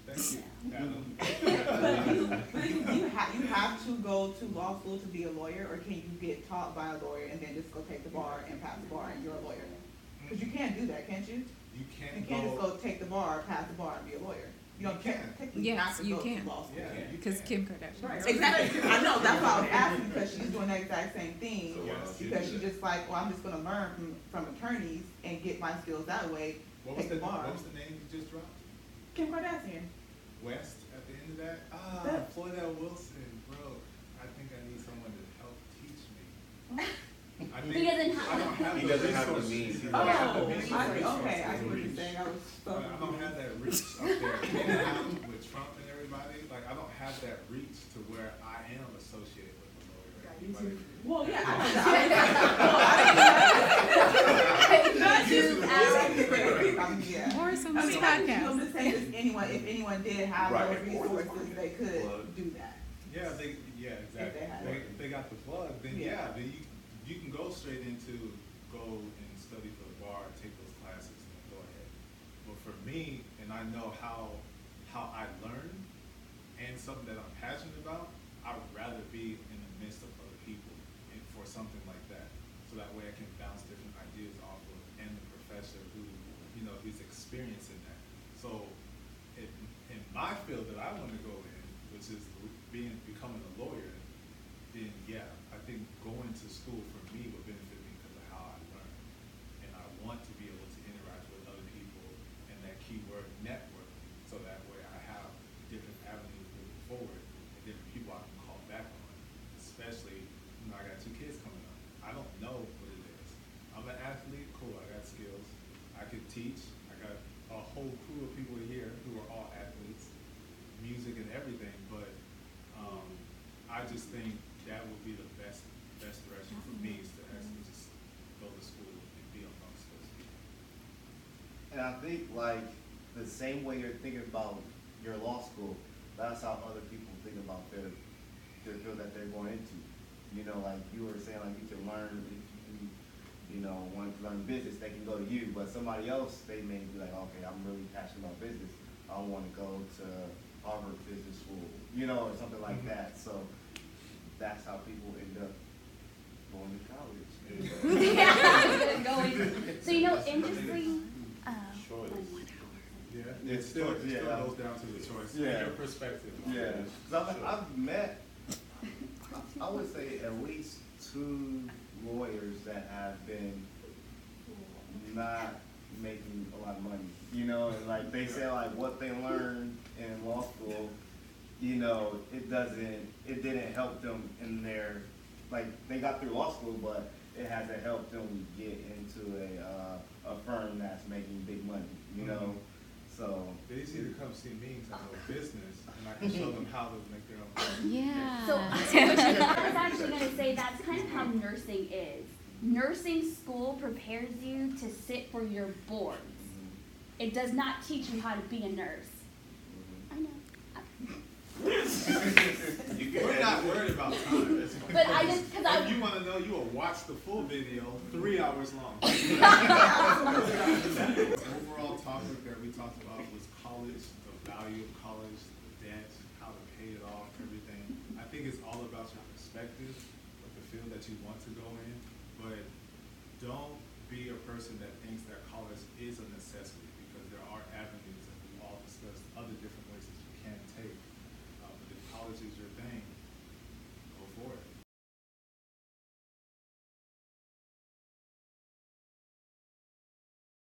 Thank you, Adam. But you, you have, you have to go to law school to be a lawyer, or can you get taught by a lawyer and then just go take the bar and pass the bar and you're a lawyer? Cause you can't do that, can't you? You You can't can't just go, go take the bar, pass the bar and be a lawyer. You don't You can. technically Yes, have to you go can. to law school. yeah, you Because can. Kim Kardashian. Right, exactly. I know, that's why I was asking, because she's doing the exact same thing. So, she Because did she's that. just like, well, I'm just gonna learn from, from attorneys and get my skills that way, What was take the, the bar. what was the name you just dropped? Kim Kardashian. West at the end of that? Ah, That- Floydell Wilson, bro. I think I need someone to help teach me. I think- He doesn't have- I don't have He the doesn't have the resources. means. He I don't have the Oh, means I, or okay, I resources. see what you're saying, I was so. I don't have that reach up there, and out with Trump and everybody, like, I don't have that reach to where I am associated with a lawyer or anybody. Well, yeah, I know that. Not you, Alex. Um, yeah. Or I of these mean, I just, I'm podcasts. just saying, if anyone, if anyone did have Right. those resources, they could do that. Yeah, they, yeah, exactly. they had They, it. if they got the plug, then Yeah. yeah, then you, you can go straight into, go and study for the bar, take those classes and go ahead. But for me, and I know how, how I learn and something that I'm passionate about, I would rather be in the midst of other people and for something like that. So that way I can bounce different ideas off of and the professor who, you know, who's experiencing that. So in my field that I want to go in, which is being, becoming a lawyer, then yeah, I think going to school for me would benefit me because of how I learn. And I want to be able to interact with other people and that keyword network, so that way I have different avenues moving forward and different people I can call back on. Especially, you know, I got two kids coming up. I don't know what could teach. I got a whole crew of people here who are all athletes, music and everything, but, um, I just think that would be the best, best direction for me is to actually just go to school and be amongst those people. And I think like the same way you're thinking about your law school, that's how other people think about their, their field that they're going into. You know, like you were saying, like you can learn if you, you know, want to learn business, they can go to you, but somebody else, they may be like, okay, I'm really passionate about business. I want to go to Harvard Business School, you know, or something like Mhm. that. So that's how people end up going to college. Yeah, going, so you know, industry. uh, Choice. Yeah, it It's still, choice, it still yeah. goes down to the choice, Yeah. your perspective. Yeah, cause I've, Sure. I've met, I would say at least two lawyers that have been not making a lot of money, you know, and like they say like what they learned in law school, you know, it doesn't, it didn't help them in their, like, they got through law school, but it hasn't helped them get into a, uh, a firm that's making big money, you know, so. They just need to come see me to have a business, and I can show them how to make their own. Yeah. So I was actually gonna say that's kind of how nursing is. Nursing school prepares you to sit for your boards. It does not teach you how to be a nurse. I know. We're not worried about time. But I just, cause I. If you wanna know, you will watch the full video, three hours long. Overall topic that we talked about was college, the value of college, the debt, how to pay it off, everything. I think it's all about your perspective of the field that you want to go in, but don't be a person that thinks that college is a